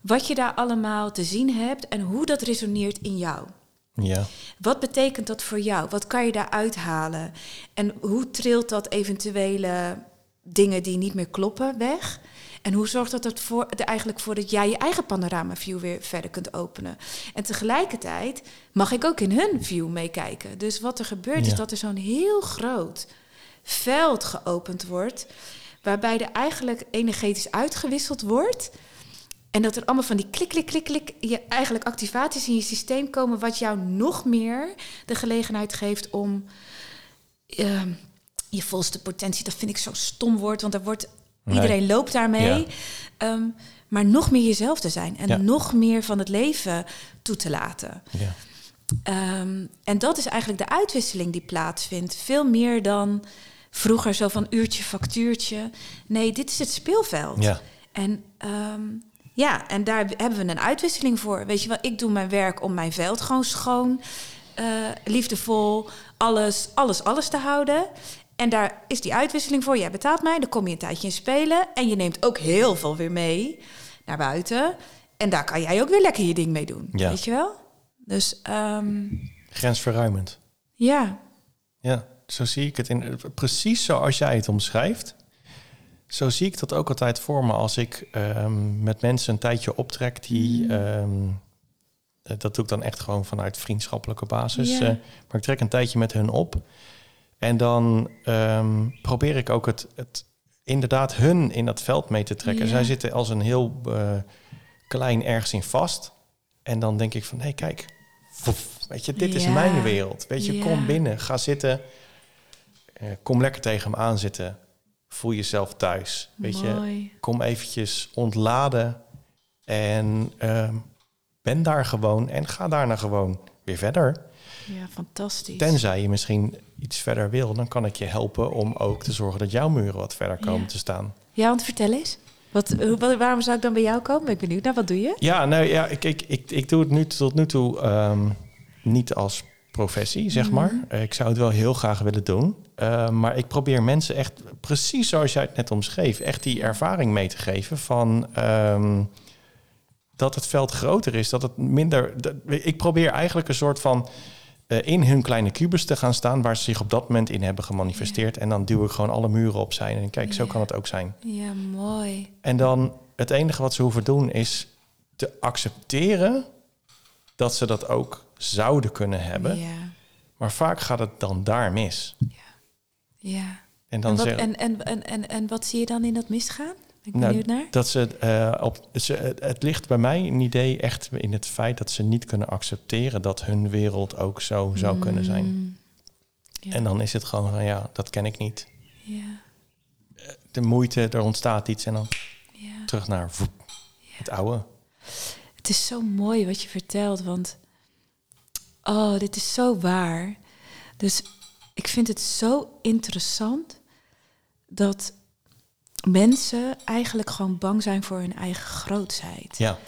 S4: Wat je daar allemaal te zien hebt en hoe dat resoneert in jou.
S2: ja,
S4: Wat betekent dat voor jou? Wat kan je daaruit halen? En hoe trilt dat eventuele dingen die niet meer kloppen weg? En hoe zorgt dat er eigenlijk voor dat jij je eigen panorama view weer verder kunt openen? En tegelijkertijd mag ik ook in hun view meekijken. Dus wat er gebeurt
S2: Ja.
S4: is dat er zo'n heel groot veld geopend wordt, waarbij er eigenlijk energetisch uitgewisseld wordt. En dat er allemaal van die klik, klik, klik, klik, je eigenlijk activaties in je systeem komen, wat jou nog meer de gelegenheid geeft om ehm, je volste potentie, dat vind ik zo'n stom woord, want daar wordt,
S2: Nee.
S4: iedereen loopt daarmee.
S2: Ja.
S4: Ehm, maar nog meer jezelf te zijn en
S2: Ja.
S4: nog meer van het leven toe te laten.
S2: ja,
S4: Ehm, en dat is eigenlijk de uitwisseling die plaatsvindt. Veel meer dan vroeger zo van uurtje, factuurtje. Nee, dit is het speelveld.
S2: ja,
S4: En ehm, ja, en daar hebben we een uitwisseling voor. Weet je wel, ik doe mijn werk om mijn veld gewoon schoon, eh, liefdevol, alles, alles, alles te houden. En daar is die uitwisseling voor. Jij betaalt mij, dan kom je een tijdje in spelen. En je neemt ook heel veel weer mee naar buiten. En daar kan jij ook weer lekker je ding mee doen.
S2: Ja.
S4: Weet je wel? Dus ehm,
S2: Grensverruimend.
S4: Ja,
S2: Ja, zo zie ik het. In, precies zoals jij het omschrijft. Zo zie ik dat ook altijd voor me als ik ehm, met mensen een tijdje optrek die... ehm, eh, dat doe ik dan echt gewoon vanuit vriendschappelijke basis. Eh, maar ik trek een tijdje met hun op. En dan ehm, probeer ik ook het, het inderdaad hun in dat veld mee te trekken.
S4: Ja.
S2: Zij zitten als een heel eh, klein ergens in vast. En dan denk ik van, hé, kijk, weet je, dit is mijn wereld. Weet je,
S4: Ja.
S2: kom binnen, ga zitten. Eh, kom lekker tegen hem aan zitten. Voel jezelf thuis. Weet je, kom eventjes ontladen. En ehm, ben daar gewoon en ga daarna gewoon weer verder.
S4: Ja, fantastisch.
S2: Tenzij je misschien iets verder wil, dan kan ik je helpen om ook te zorgen dat jouw muren wat verder komen
S4: Ja.
S2: te staan.
S4: Ja, want vertel eens. Wat, waarom zou ik dan bij jou komen? Ben ik benieuwd naar. Wat doe je?
S2: Ja, nou ja, ik, ik, ik, ik doe het nu tot nu toe ehm, niet als professie, zeg
S4: Mhm.
S2: maar. Eh, Ik zou het wel heel graag willen doen. Eh, maar ik probeer mensen echt, precies zoals jij het net omschreef, echt die ervaring mee te geven van ehm, dat het veld groter is, dat het minder. dat- ik probeer eigenlijk een soort van in hun kleine kubus te gaan staan waar ze zich op dat moment in hebben gemanifesteerd. En dan duw ik gewoon alle muren opzij. En kijk, zo
S4: Ja.
S2: kan het ook zijn.
S4: Ja, mooi.
S2: En dan het enige wat ze hoeven doen is te accepteren dat ze dat ook zouden kunnen hebben.
S4: Ja,
S2: Maar vaak gaat het dan daar mis.
S4: ja.
S2: En dan
S4: En wat, en, en, en, en, en wat zie je dan in dat misgaan? Ben ik
S2: Nou,
S4: benieuwd naar.
S2: dat ze, eh, op, ze het, het ligt bij mij een idee echt in het feit dat ze niet kunnen accepteren dat hun wereld ook zo zou kunnen zijn.
S4: Mm, ja.
S2: En dan is het gewoon van ja, dat ken ik niet.
S4: Ja,
S2: De moeite, er ontstaat iets en dan
S4: ja.
S2: terug naar voep, het oude.
S4: Het is zo mooi wat je vertelt, want oh, dit is zo waar. Dus ik vind het zo interessant dat mensen eigenlijk gewoon bang zijn voor hun eigen grootheid.
S2: Ja.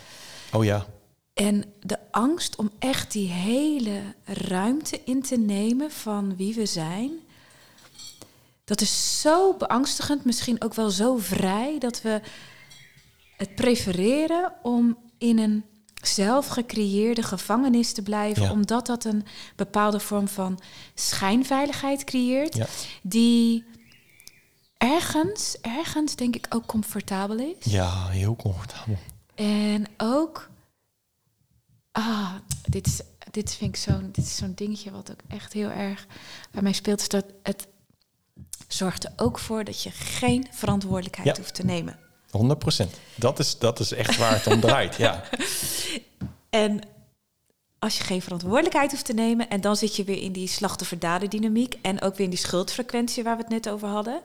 S2: Oh ja.
S4: En de angst om echt die hele ruimte in te nemen van wie we zijn. Dat is zo beangstigend, misschien ook wel zo vrij, dat we het prefereren om in een zelf gecreëerde gevangenis te blijven,
S2: Ja.
S4: omdat dat een bepaalde vorm van schijnveiligheid creëert,
S2: Ja.
S4: die ergens, ergens denk ik ook comfortabel is.
S2: Ja, heel comfortabel.
S4: En ook, ah, dit, is, dit vind ik zo'n, dit is zo'n dingetje wat ook echt heel erg bij mij speelt, is dat het zorgt er ook voor dat je geen verantwoordelijkheid
S2: Ja.
S4: hoeft te nemen.
S2: 100% Dat is, dat is echt waar het om draait. Ja.
S4: En als je geen verantwoordelijkheid hoeft te nemen, en dan zit je weer in die slachtoffer-dader-dynamiek en ook weer in die schuldfrequentie waar we het net over hadden.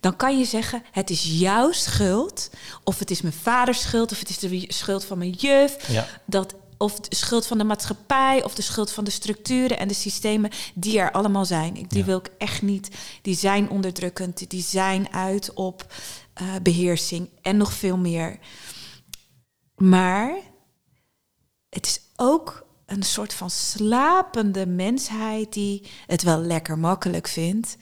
S4: Dan kan je zeggen: het is jouw schuld, of het is mijn vaders schuld, of het is de schuld van mijn juf,
S2: Ja.
S4: dat, of de schuld van de maatschappij, of de schuld van de structuren en de systemen die er allemaal zijn. Die
S2: Ja.
S4: wil ik echt niet. Die zijn onderdrukkend, die zijn uit op eh, beheersing en nog veel meer. Maar het is ook een soort van slapende mensheid die het wel lekker makkelijk vindt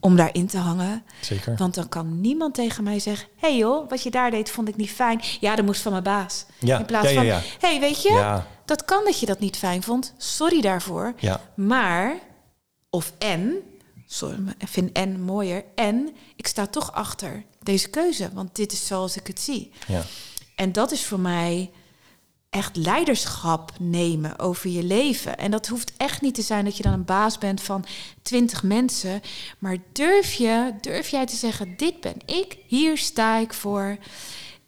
S4: om daarin te hangen.
S2: Zeker.
S4: Want dan kan niemand tegen mij zeggen: hé hey joh, wat je daar deed vond ik niet fijn. Ja, dat moest van mijn baas.
S2: Ja,
S4: In plaats
S2: ja, ja,
S4: van: hey, weet je, dat kan dat je dat niet fijn vond. Sorry daarvoor.
S2: ja,
S4: Maar, of en, sorry, ik vind en mooier. En ik sta toch achter deze keuze, want dit is zoals ik het zie.
S2: ja.
S4: En dat is voor mij echt leiderschap nemen over je leven. En dat hoeft echt niet te zijn dat je dan een baas bent van twintig mensen. Maar durf je, durf jij te zeggen, dit ben ik, hier sta ik voor.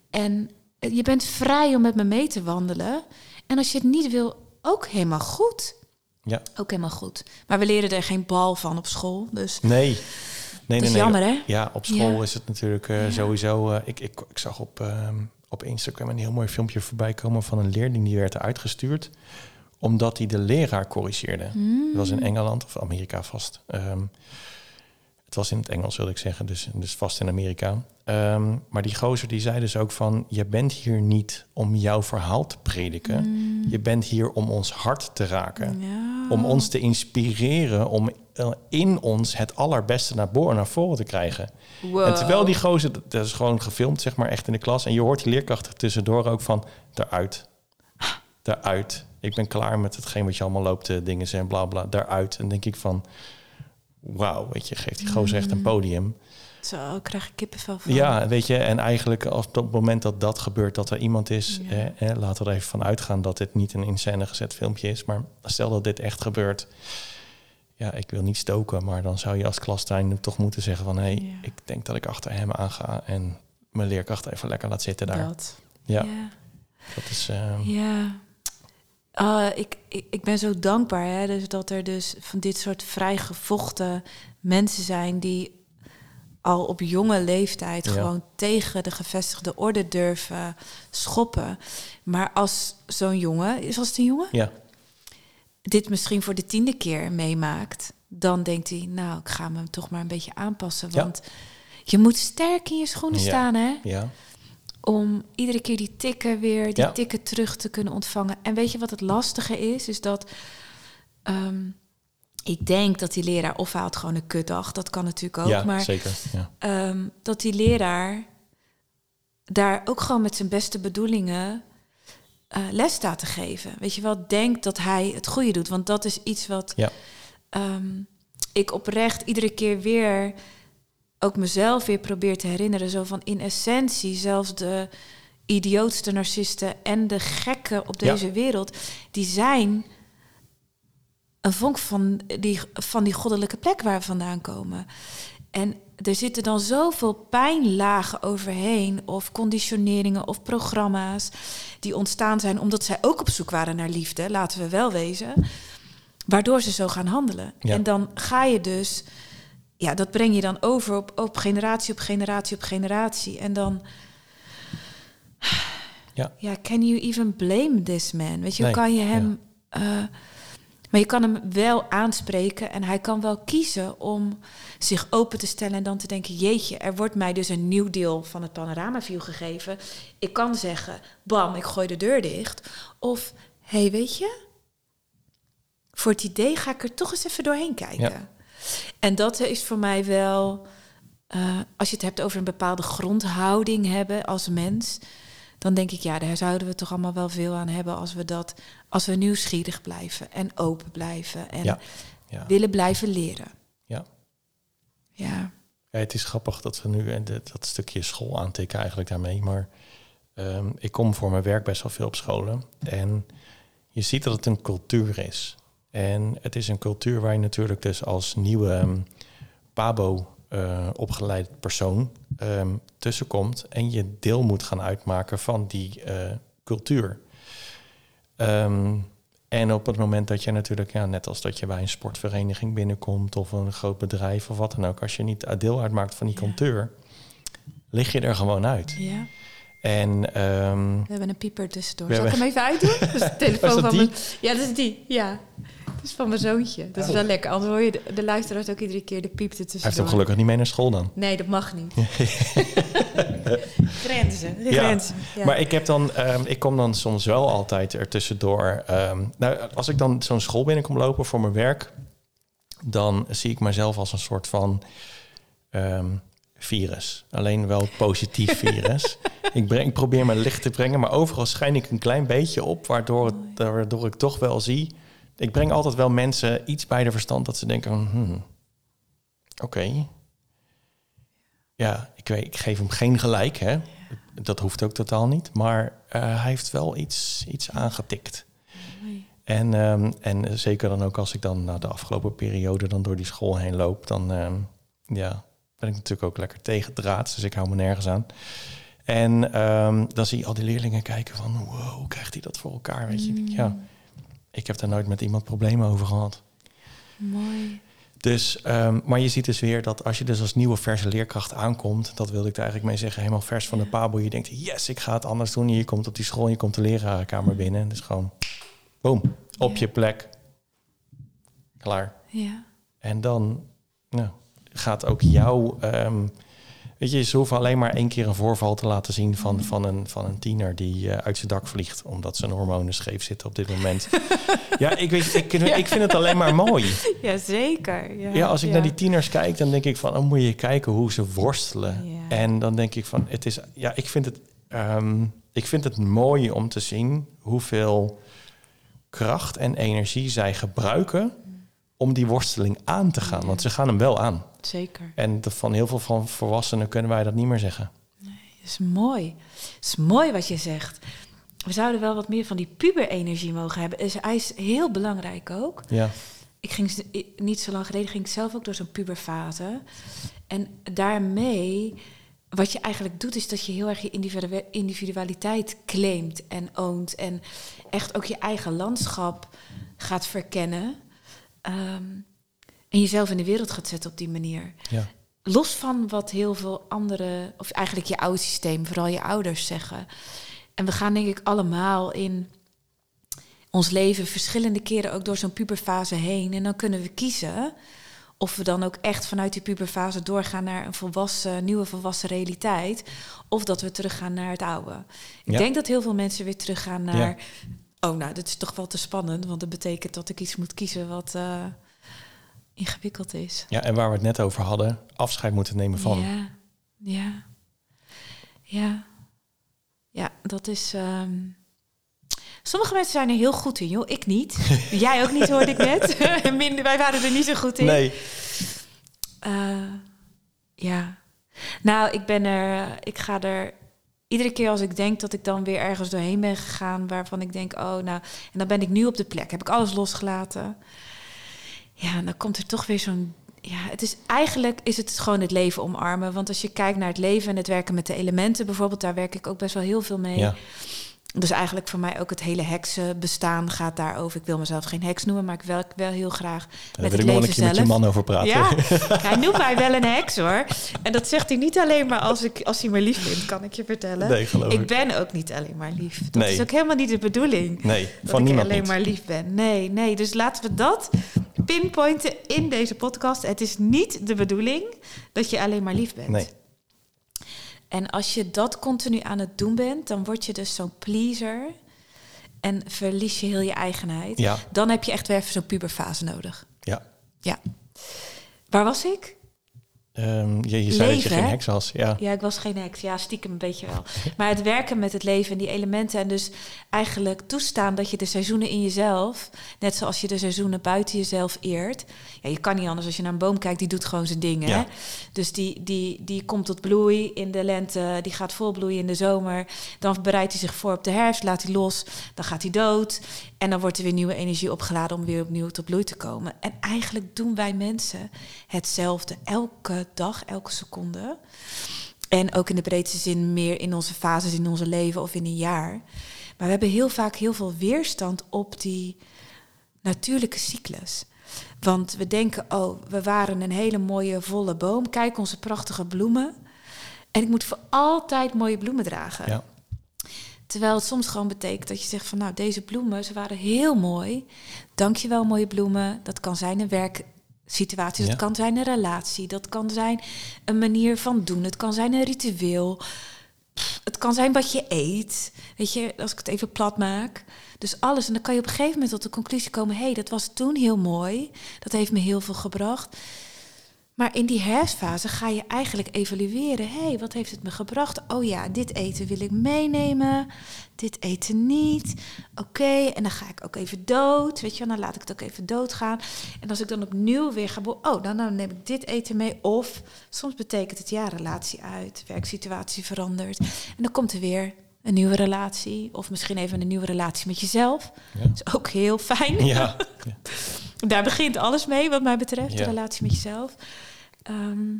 S4: En je bent vrij om met me mee te wandelen. En als je het niet wil, ook helemaal goed.
S2: ja.
S4: Ook helemaal goed. Maar we leren er geen bal van op school. Dus
S2: Nee. Nee, nee,
S4: is
S2: nee.
S4: jammer, hè?
S2: Ja, op school
S4: Ja.
S2: is het natuurlijk eh,
S4: Ja.
S2: sowieso... eh, ik, ik, ik zag op, ehm, op Instagram een heel mooi filmpje voorbij komen... van een leerling die werd uitgestuurd... omdat hij de leraar corrigeerde. Dat was in
S4: Mm.
S2: Engeland of Amerika vast. Ehm, het was in het Engels, wil ik zeggen. Dus, dus vast in Amerika. Ehm, maar die gozer die zei dus ook van... je bent hier niet om jouw verhaal te prediken.
S4: Mm.
S2: Je bent hier om ons hart te raken
S4: ja.
S2: om ons te inspireren om eh, in ons het allerbeste naar, boven, naar voren te krijgen.
S4: Wow.
S2: En terwijl die gozer, dat- is gewoon gefilmd, zeg maar, echt in de klas. En je hoort die leerkrachten tussendoor ook van, eruit. daaruit. Ik ben klaar met hetgeen wat je allemaal loopt te dingen en bla bla, daaruit. En denk ik van, wauw, weet je, geeft die gozer echt een podium.
S4: Zo, krijg ik kippenvel van.
S2: Ja, weet je, en eigenlijk als op het moment dat dat gebeurt, dat er iemand is,
S4: Ja.
S2: eh, eh, laten we er even van uitgaan dat dit niet een in scène gezet filmpje is, maar stel dat dit echt gebeurt, ja, ik wil niet stoken, maar dan zou je als klastuin toch moeten zeggen van, hé, hey,
S4: Ja.
S2: ik denk dat ik achter hem aanga en mijn leerkracht even lekker laat zitten daar.
S4: Dat.
S2: Ja,
S4: ja.
S2: dat is, eh,
S4: Ja. Ah, ik, ik, ik ben zo dankbaar hè, dus dat er dus van dit soort vrijgevochten mensen zijn die al op jonge leeftijd
S2: Ja.
S4: gewoon tegen de gevestigde orde durven schoppen. Maar als zo'n jongen, is als het een jongen,
S2: ja,
S4: dit misschien voor de tiende keer meemaakt, dan denkt hij, nou, ik ga me toch maar een beetje aanpassen.
S2: Ja.
S4: Want je moet sterk in je schoenen
S2: Ja.
S4: staan, hè?
S2: ja,
S4: om iedere keer die tikken weer, die
S2: Ja.
S4: tikken terug te kunnen ontvangen. En weet je wat het lastige is? Is dat ehm, ik denk dat die leraar, of hij had gewoon een kutdag, dat kan natuurlijk ook,
S2: ja
S4: maar
S2: zeker. Ja.
S4: ehm, dat die leraar daar ook gewoon met zijn beste bedoelingen eh, les staat te geven. Weet je wel, denkt dat hij het goede doet, want dat is iets wat
S2: Ja.
S4: ehm, ik oprecht iedere keer weer ook mezelf weer probeer te herinneren. Zo van in essentie, zelfs de idiootste narcisten en de gekken op
S2: Ja.
S4: deze wereld, die zijn een vonk van die, van die goddelijke plek waar we vandaan komen. En er zitten dan zoveel pijnlagen overheen, of conditioneringen of programma's die ontstaan zijn omdat zij ook op zoek waren naar liefde, laten we wel wezen, waardoor ze zo gaan handelen.
S2: Ja.
S4: En dan ga je dus, ja, dat breng je dan over op, op generatie op generatie op generatie. En dan,
S2: Ja.
S4: ja, can you even blame this man? Weet je,
S2: Nee,
S4: kan je hem, eh, maar je kan hem wel aanspreken en hij kan wel kiezen om zich open te stellen en dan te denken, jeetje, er wordt mij dus een nieuw deel van het panoramaview gegeven. Ik kan zeggen, bam, ik gooi de deur dicht. Of, hé, hey, weet je, voor het idee ga ik er toch eens even doorheen kijken.
S2: Ja.
S4: En dat is voor mij wel, eh, als je het hebt over een bepaalde grondhouding hebben als mens, dan denk ik, ja, daar zouden we toch allemaal wel veel aan hebben als we dat, als we nieuwsgierig blijven en open blijven en
S2: Ja. Ja.
S4: willen blijven leren.
S2: Ja.
S4: Ja,
S2: Ja, het is grappig dat we nu en dat, dat stukje school aantikken eigenlijk daarmee. Maar ehm, ik kom voor mijn werk best wel veel op scholen. En je ziet dat het een cultuur is. En het is een cultuur waar je natuurlijk dus als nieuwe ehm, Pabo eh, opgeleid persoon ehm, tussenkomt. En je deel moet gaan uitmaken van die eh, cultuur. Ehm, en op het moment dat je natuurlijk, ja, net als dat je bij een sportvereniging binnenkomt of een groot bedrijf of wat dan ook, als je niet deel uitmaakt van die
S4: Ja.
S2: cultuur, lig je er gewoon uit.
S4: ja.
S2: En
S4: We hebben een pieper tussendoor. Zal ik hem even uitdoen? Dat is de telefoon van
S2: die?
S4: mijn... Ja, dat is die. Ja. Dat is van mijn zoontje. Dat is wel lekker. Anders hoor je de, de luisteraars ook iedere keer de piep er
S2: hij heeft hem gelukkig niet mee naar school dan.
S4: Nee, dat mag niet. grenzen.
S2: Ja,
S4: grenzen. Ja.
S2: Maar ik heb dan, ehm, ik kom dan soms wel altijd er tussendoor. ehm, nou, als ik dan zo'n school binnenkom lopen voor mijn werk, dan zie ik mezelf als een soort van ehm, virus. Alleen wel positief virus. ik, breng, ik probeer mijn licht te brengen, maar overal schijn ik een klein beetje op, waardoor, het, waardoor ik toch wel zie. Ik breng altijd wel mensen iets bij de verstand dat ze denken van, hmm, oké. Ja, ik, weet, ik geef hem geen gelijk, hè. Dat hoeft ook totaal niet. Maar eh, hij heeft wel iets, iets aangetikt. En, ehm, en zeker dan ook als ik dan na de afgelopen periode dan door die school heen loop, dan ehm, ja, ben ik natuurlijk ook lekker tegen draad. Dus ik hou me nergens aan. En ehm, dan zie je al die leerlingen kijken van, wow, hoe krijgt hij dat voor elkaar? Weet je, denk, ja, ik heb daar nooit met iemand problemen over gehad.
S4: Mooi.
S2: Dus, ehm, maar je ziet dus weer dat als je dus als nieuwe verse leerkracht aankomt, dat wilde ik er eigenlijk mee zeggen, helemaal vers van de pabo. Je denkt, yes, ik ga het anders doen. Je komt op die school, je komt de lerarenkamer binnen. Dus gewoon, boom, op
S4: Ja.
S2: je plek. Klaar.
S4: Ja.
S2: En dan nou, gaat ook jouw... ehm, weet je, ze hoeven alleen maar één keer een voorval te laten zien van, van, een, van een tiener die eh, uit zijn dak vliegt, omdat zijn hormonen scheef zitten op dit moment. ja, ik, weet, ik, ik vind het alleen maar mooi.
S4: ja, zeker. Ja,
S2: Ja, als ik
S4: ja.
S2: naar die tieners kijk, dan denk ik van, oh, moet je kijken hoe ze worstelen.
S4: Ja.
S2: En dan denk ik van, het is, ja, ik vind het, ehm, ik vind het mooi om te zien hoeveel kracht en energie zij gebruiken om die worsteling aan te gaan. Want ze gaan hem wel aan.
S4: Zeker.
S2: En van heel veel van volwassenen kunnen wij dat niet meer zeggen.
S4: Dat is mooi. Het is mooi wat je zegt. We zouden wel wat meer van die puberenergie mogen hebben. Is, hij is heel belangrijk ook.
S2: Ja,
S4: Ik ging niet zo lang geleden ging ik zelf ook door zo'n puberfase. En daarmee, wat je eigenlijk doet, is dat je heel erg je individu- individualiteit claimt en oont. En echt ook je eigen landschap gaat verkennen. Ehm, en jezelf in de wereld gaat zetten op die manier.
S2: ja.
S4: Los van wat heel veel andere, of eigenlijk je oude systeem, vooral je ouders zeggen. En we gaan denk ik allemaal in ons leven verschillende keren ook door zo'n puberfase heen. En dan kunnen we kiezen of we dan ook echt vanuit die puberfase doorgaan naar een volwassen, nieuwe volwassen realiteit. Of dat we teruggaan naar het oude. Ik
S2: Ja.
S4: denk dat heel veel mensen weer teruggaan naar.
S2: Ja.
S4: Oh, nou, dit is toch wel te spannend. Want dat betekent dat ik iets moet kiezen wat eh, ingewikkeld is.
S2: ja, en waar we het net over hadden, afscheid moeten nemen van.
S4: Ja, ja, ja. Ja, dat is. ehm, Sommige mensen zijn er heel goed in, joh. Ik niet. Jij ook niet, hoorde ik net. Minder, wij waren er niet zo goed in.
S2: Nee,
S4: Eh, ja. Nou, ik ben er. Ik ga er. Iedere keer als ik denk dat ik dan weer ergens doorheen ben gegaan, waarvan ik denk, oh, nou, en dan ben ik nu op de plek. Heb ik alles losgelaten. Ja, dan komt er toch weer zo'n. Ja, het is eigenlijk is het gewoon het leven omarmen. Want als je kijkt naar het leven en het werken met de elementen, bijvoorbeeld, daar werk ik ook best wel heel veel mee.
S2: ja.
S4: Dus eigenlijk voor mij ook het hele heksenbestaan gaat daarover. Ik wil mezelf geen heks noemen, maar ik werk wel heel graag
S2: daar
S4: met
S2: wil
S4: het
S2: ik nog een keer met je man over praten.
S4: Ja, hij noemt mij wel een heks hoor. En dat zegt hij niet alleen maar als, ik, als hij me lief vindt, kan ik je vertellen.
S2: Nee, geloof ik.
S4: ik ben ook niet alleen maar lief. Dat
S2: Nee.
S4: is ook helemaal niet de bedoeling.
S2: Nee,
S4: dat
S2: van
S4: ik
S2: niemand
S4: alleen
S2: niet.
S4: maar lief ben. Nee, nee. Dus laten we dat pinpointen in deze podcast. Het is niet de bedoeling dat je alleen maar lief bent.
S2: Nee.
S4: En als je dat continu aan het doen bent, dan word je dus zo'n pleaser. En verlies je heel je eigenheid.
S2: Ja.
S4: Dan heb je echt weer even zo'n puberfase nodig.
S2: Ja.
S4: Ja. Waar was ik?
S2: Ehm, je, je zei dat je geen heks was. Ja.
S4: Ja, ik was geen heks. Ja, stiekem een beetje wel. Maar het werken met het leven en die elementen. En dus eigenlijk toestaan dat je de seizoenen in jezelf... net zoals je de seizoenen buiten jezelf eert... Ja, je kan niet anders als je naar een boom kijkt, die doet gewoon zijn dingen.
S2: Ja.
S4: hè? Dus die, die, die komt tot bloei in de lente, die gaat volbloeien in de zomer. Dan bereidt hij zich voor op de herfst, laat hij los, dan gaat hij dood. En dan wordt er weer nieuwe energie opgeladen om weer opnieuw tot bloei te komen. En eigenlijk doen wij mensen hetzelfde elke dag, elke seconde. En ook in de breedste zin meer in onze fases in onze leven of in een jaar. Maar we hebben heel vaak heel veel weerstand op die natuurlijke cyclus. Want we denken, oh, we waren een hele mooie volle boom. Kijk onze prachtige bloemen. En ik moet voor altijd mooie bloemen dragen.
S2: Ja.
S4: Terwijl het soms gewoon betekent dat je zegt van nou, deze bloemen, ze waren heel mooi. Dankjewel mooie bloemen. Dat kan zijn een werksituatie, dat
S2: Ja.
S4: kan zijn een relatie, dat kan zijn een manier van doen, het kan zijn een ritueel. Het kan zijn wat je eet. Weet je, als ik het even plat maak. Dus alles. En dan kan je op een gegeven moment tot de conclusie komen: hé, hey, dat was toen heel mooi. Dat heeft me heel veel gebracht. Maar in die herfstfase ga je eigenlijk evalueren. Hé, hey, wat heeft het me gebracht? Oh ja, dit eten wil ik meenemen. Dit eten niet. Oké, en dan ga ik ook even dood. Weet je, wel, dan laat ik het ook even doodgaan. En als ik dan opnieuw weer ga... Oh, dan, dan neem ik dit eten mee. Of soms betekent het ja, relatie uit. Werksituatie verandert. En dan komt er weer een nieuwe relatie. Of misschien even een nieuwe relatie met jezelf.
S2: Ja.
S4: Dat is ook heel fijn.
S2: Ja.
S4: Daar begint alles mee, wat mij betreft, de relatie met jezelf. Ehm,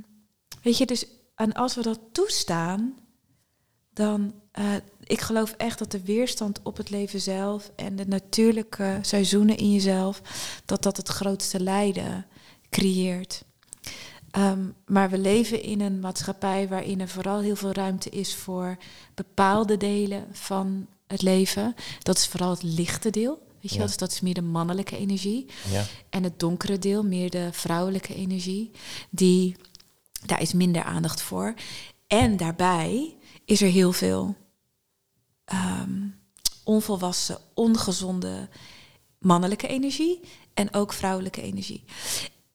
S4: weet je, dus en als we dat toestaan, dan, eh, ik geloof echt dat de weerstand op het leven zelf en de natuurlijke seizoenen in jezelf, dat dat het grootste lijden creëert. Ehm, maar we leven in een maatschappij waarin er vooral heel veel ruimte is voor bepaalde delen van het leven. Dat is vooral het lichte deel. Weet je
S2: Ja.
S4: wel, dus dat is meer de mannelijke energie.
S2: Ja.
S4: En het donkere deel, meer de vrouwelijke energie, die, daar is minder aandacht voor. En daarbij is er heel veel ehm, onvolwassen, ongezonde mannelijke energie en ook vrouwelijke energie.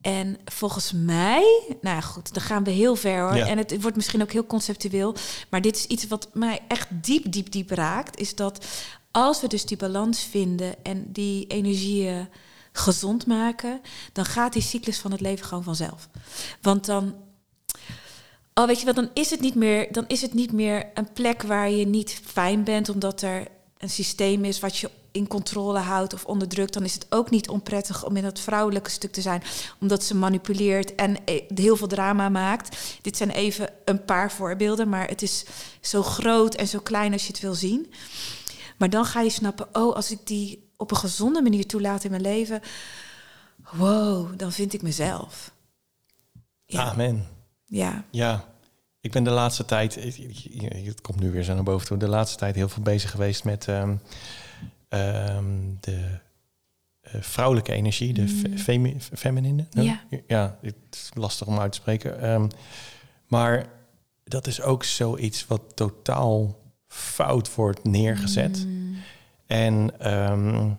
S4: En volgens mij, nou ja, goed, dan gaan we heel ver hoor.
S2: Ja.
S4: En het wordt misschien ook heel conceptueel. Maar dit is iets wat mij echt diep, diep, diep raakt. Is dat als we dus die balans vinden en die energieën gezond maken, dan gaat die cyclus van het leven gewoon vanzelf. Want dan, oh weet je wat, dan is het niet meer, dan is het niet meer een plek waar je niet fijn bent, omdat er een systeem is wat je in controle houdt of onderdrukt, dan is het ook niet onprettig om in dat vrouwelijke stuk te zijn, omdat ze manipuleert en eh, heel veel drama maakt. Dit zijn even een paar voorbeelden, maar het is zo groot en zo klein als je het wil zien. Maar dan ga je snappen, oh, als ik die op een gezonde manier toelaat in mijn leven, wow, dan vind ik mezelf. Ja.
S2: Amen.
S4: Ja.
S2: Ja, ik ben de laatste tijd, het komt nu weer zo naar boven toe, de laatste tijd heel veel bezig geweest met ehm, ehm, de eh, vrouwelijke energie, de femi- feminine. no?
S4: Ja.
S2: ja, het is lastig om uit te spreken. Ehm, maar dat is ook zoiets wat totaal fout wordt neergezet. En ehm,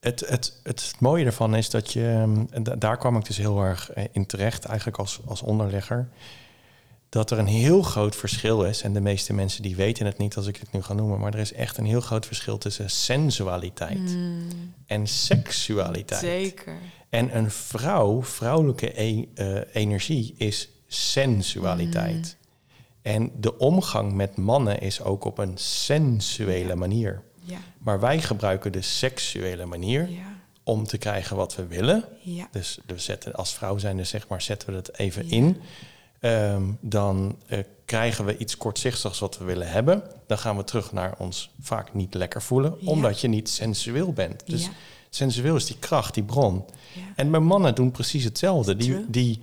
S2: het, het, het mooie ervan is dat je, en daar kwam ik dus heel erg eh, in terecht, eigenlijk als, als onderlegger, dat er een heel groot verschil is. En de meeste mensen die weten het niet als ik het nu ga noemen, maar er is echt een heel groot verschil tussen sensualiteit en seksualiteit.
S4: Zeker.
S2: En een vrouw, vrouwelijke e- eh, energie is sensualiteit. En de omgang met mannen is ook op een sensuele manier.
S4: Ja.
S2: Maar wij gebruiken de seksuele manier
S4: Ja.
S2: om te krijgen wat we willen.
S4: Ja.
S2: Dus we zetten, als vrouw zijn, dus zeg maar, zetten we het even
S4: Ja.
S2: in. Ehm, dan eh, krijgen we iets kortzichtigs wat we willen hebben. Dan gaan we terug naar ons vaak niet lekker voelen,
S4: Ja.
S2: omdat je niet sensueel bent. Dus
S4: Ja.
S2: sensueel is die kracht, die bron.
S4: Ja.
S2: En mijn mannen doen precies hetzelfde. Die,
S4: True.
S2: die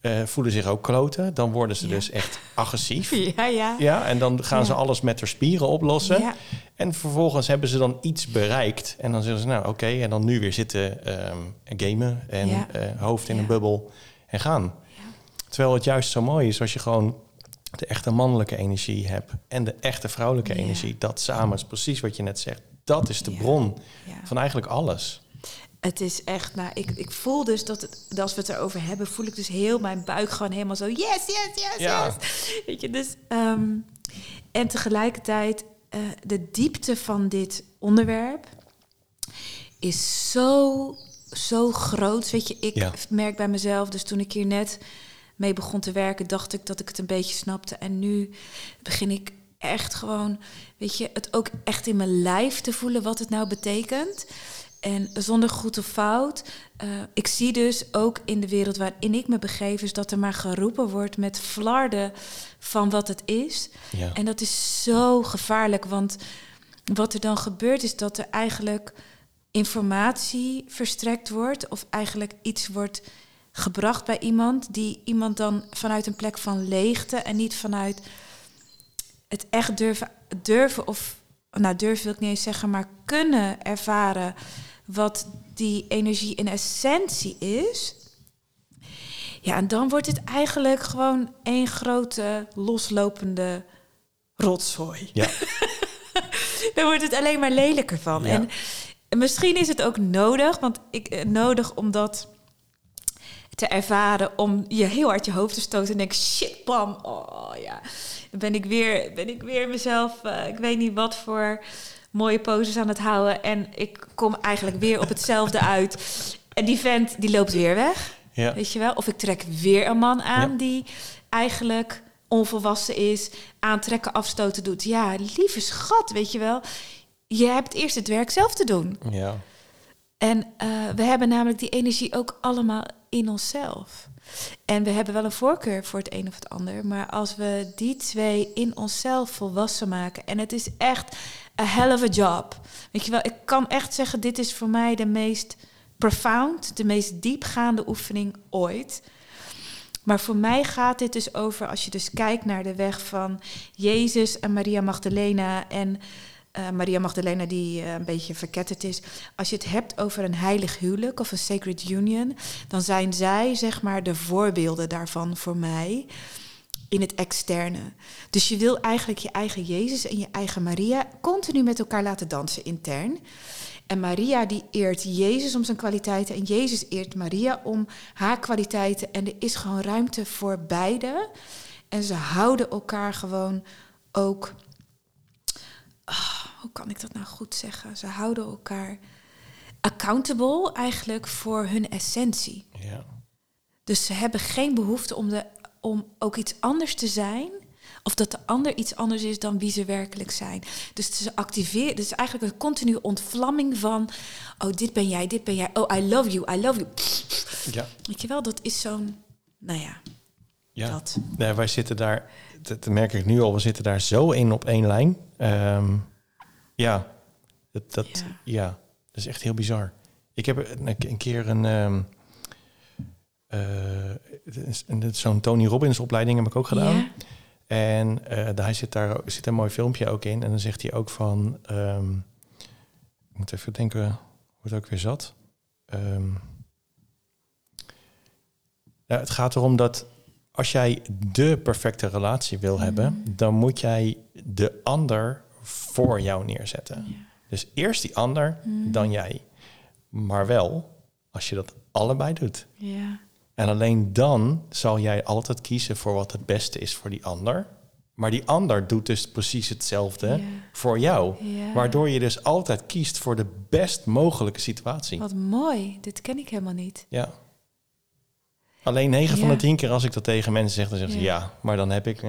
S2: eh, voelen zich ook kloten. Dan worden ze dus echt agressief.
S4: Ja, ja.
S2: Ja, en dan gaan ze alles met de spieren oplossen. En vervolgens hebben ze dan iets bereikt. En dan zeggen ze, nou oké, en dan nu weer zitten ehm, gamen en eh, hoofd in een bubbel en gaan. Terwijl het juist zo mooi is als je gewoon de echte mannelijke energie hebt en de echte vrouwelijke energie. Dat samen is precies wat je net zegt. Dat is de bron van eigenlijk alles.
S4: Het is echt, nou, ik, ik voel dus dat het, dat als we het erover hebben, voel ik dus heel mijn buik gewoon helemaal zo, yes, yes, yes,
S2: Ja.
S4: yes. Weet je, dus, ehm, en tegelijkertijd, eh, de diepte van dit onderwerp is zo, zo groot. Weet je, ik
S2: Ja.
S4: merk bij mezelf, dus toen ik hier net mee begon te werken, dacht ik dat ik het een beetje snapte. En nu begin ik echt gewoon, weet je, het ook echt in mijn lijf te voelen wat het nou betekent. En zonder goed of fout. eh, ik zie dus ook in de wereld waarin ik me begeef, is dat er maar geroepen wordt met flarden van wat het is.
S2: Ja.
S4: En dat is zo gevaarlijk, want wat er dan gebeurt is dat er eigenlijk informatie verstrekt wordt, of eigenlijk iets wordt gebracht bij iemand, die iemand dan vanuit een plek van leegte en niet vanuit het echt durven, durven of, nou durven wil ik niet eens zeggen, maar kunnen ervaren wat die energie in essentie is. Ja, en dan wordt het eigenlijk gewoon één grote loslopende rotzooi.
S2: Ja.
S4: Dan wordt het alleen maar lelijker van.
S2: Ja.
S4: En misschien is het ook nodig, want ik eh, nodig om dat te ervaren, om je heel hard je hoofd te stoten en denk shit, bam, oh ja, ben ik weer, ben ik weer mezelf, eh, ik weet niet wat voor mooie poses aan het houden en ik kom eigenlijk weer op hetzelfde uit. En die vent die loopt weer weg.
S2: Ja.
S4: Weet je wel? Of ik trek weer een man aan
S2: Ja.
S4: die eigenlijk onvolwassen is, aantrekken, afstoten doet. Ja, lieve schat, weet je wel. Je hebt eerst het werk zelf te doen.
S2: ja.
S4: En eh, we hebben namelijk die energie ook allemaal in onszelf. En we hebben wel een voorkeur voor het een of het ander. Maar als we die twee in onszelf volwassen maken. En het is echt a hell of a job. Weet je wel, ik kan echt zeggen: dit is voor mij de meest profound, de meest diepgaande oefening ooit. Maar voor mij gaat dit dus over, als je dus kijkt naar de weg van Jezus en Maria Magdalena en eh, Maria Magdalena die eh, een beetje verketterd is. Als je het hebt over een heilig huwelijk of een sacred union, dan zijn zij zeg maar de voorbeelden daarvan voor mij in het externe. Dus je wil eigenlijk je eigen Jezus en je eigen Maria continu met elkaar laten dansen intern. En Maria die eert Jezus om zijn kwaliteiten en Jezus eert Maria om haar kwaliteiten. En er is gewoon ruimte voor beide. En ze houden elkaar gewoon ook ah, hoe kan ik dat nou goed zeggen? Ze houden elkaar accountable eigenlijk voor hun essentie.
S2: Ja.
S4: Dus ze hebben geen behoefte om, de, om ook iets anders te zijn. Of dat de ander iets anders is dan wie ze werkelijk zijn. Dus ze activeren. Dus eigenlijk een continue ontvlamming van. Oh, dit ben jij, dit ben jij. Oh, I love you, I love you.
S2: Ja.
S4: Weet je wel, dat is zo'n. Nou ja,
S2: Ja.
S4: dat.
S2: Nee, wij zitten daar, dat merk ik nu al, we zitten daar zo in op één lijn. Ehm, ja, dat, dat,
S4: Ja.
S2: ja. dat is echt heel bizar. Ik heb een, een keer een, is een- zo'n Tony Robbins opleiding heb ik ook gedaan.
S4: Ja.
S2: En eh, daar zit daar zit een mooi filmpje ook in. En dan zegt hij ook van, ehm, ik moet even denken hoe het ook weer zat. Ja, het gaat erom dat als jij de perfecte relatie wil hebben, dan moet jij de ander voor jou neerzetten. Dus eerst die ander, dan jij. Maar wel als je dat allebei doet.
S4: Ja.
S2: En alleen dan zal jij altijd kiezen voor wat het beste is voor die ander. Maar die ander doet dus precies hetzelfde
S4: Ja.
S2: voor jou.
S4: Ja.
S2: Waardoor je dus altijd kiest voor de best mogelijke situatie.
S4: Wat mooi. Dit ken ik helemaal niet.
S2: Ja. Alleen 9 van de 10 keer als ik dat tegen mensen zeg, dan zeggen ze
S4: Ja.
S2: maar dan heb ik.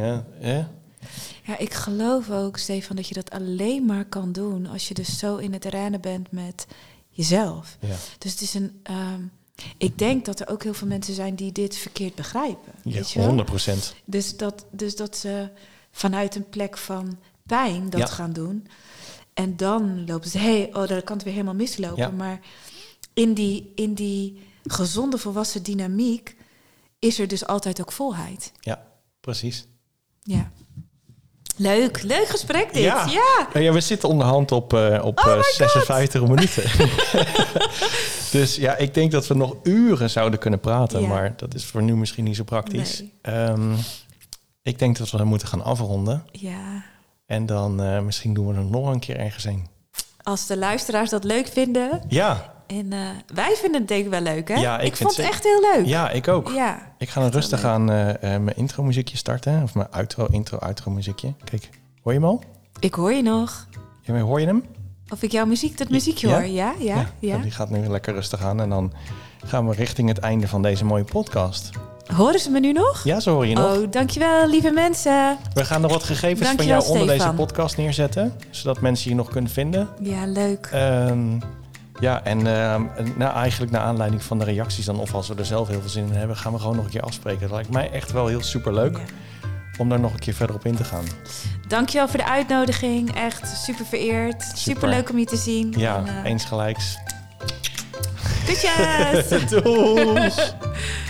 S4: Ja, ik geloof ook, Stefan, dat je dat alleen maar kan doen als je dus zo in het rennen bent met jezelf.
S2: Ja.
S4: Dus het is een. ehm, ik denk dat er ook heel veel mensen zijn die dit verkeerd begrijpen.
S2: Ja,
S4: weet je wel?
S2: 100 procent.
S4: Dus dat, dus dat ze vanuit een plek van pijn dat
S2: Ja.
S4: gaan doen. En dan lopen ze, hé, hey, oh, dan kan het weer helemaal mislopen.
S2: Ja.
S4: Maar in die, in die gezonde volwassen dynamiek is er dus altijd ook volheid.
S2: Ja, precies.
S4: Ja. Leuk, leuk gesprek dit.
S2: Ja.
S4: ja.
S2: Nou ja, we zitten onderhand op, eh, op
S4: Oh
S2: eh,
S4: my God.
S2: 56 minuten. dus ja, ik denk dat we nog uren zouden kunnen praten,
S4: Ja.
S2: maar dat is voor nu misschien niet zo praktisch.
S4: Nee.
S2: Ehm, ik denk dat we moeten gaan afronden.
S4: Ja.
S2: En dan eh, misschien doen we er nog een keer ergens heen.
S4: Als de luisteraars dat leuk vinden.
S2: Ja,
S4: En eh, wij vinden het denk ik wel leuk, hè?
S2: Ja, ik
S4: vond het
S2: ze-
S4: echt heel leuk.
S2: ja, ik ook.
S4: Ja.
S2: Ik ga dan rustig
S4: leuk.
S2: aan eh, eh, mijn intro muziekje starten. Of mijn outro, intro, outro muziekje. Kijk, hoor je hem al?
S4: Ik hoor je nog.
S2: Ja, hoor je hem?
S4: Of ik jouw muziek, dat muziekje
S2: Ja?
S4: hoor. Ja, ja, ja.
S2: Die gaat nu lekker rustig aan. En dan gaan we richting het einde van deze mooie podcast.
S4: Horen ze me nu nog?
S2: Ja, zo hoor je nog.
S4: Oh, dankjewel, lieve mensen.
S2: We gaan nog wat gegevens van jou onder deze podcast neerzetten. Zodat mensen je nog kunnen vinden.
S4: Ja, leuk.
S2: Ehm, ja, en ehm, nou, eigenlijk naar aanleiding van de reacties dan... of als we er zelf heel veel zin in hebben... gaan we gewoon nog een keer afspreken. Dat lijkt mij echt wel heel superleuk
S4: Ja.
S2: om daar nog een keer verder op in te gaan.
S4: Dankjewel voor de uitnodiging. Echt super vereerd. Super, leuk om je te zien.
S2: Ja,
S4: En, eh,
S2: eens gelijks.
S4: Kusjes!
S2: Doei!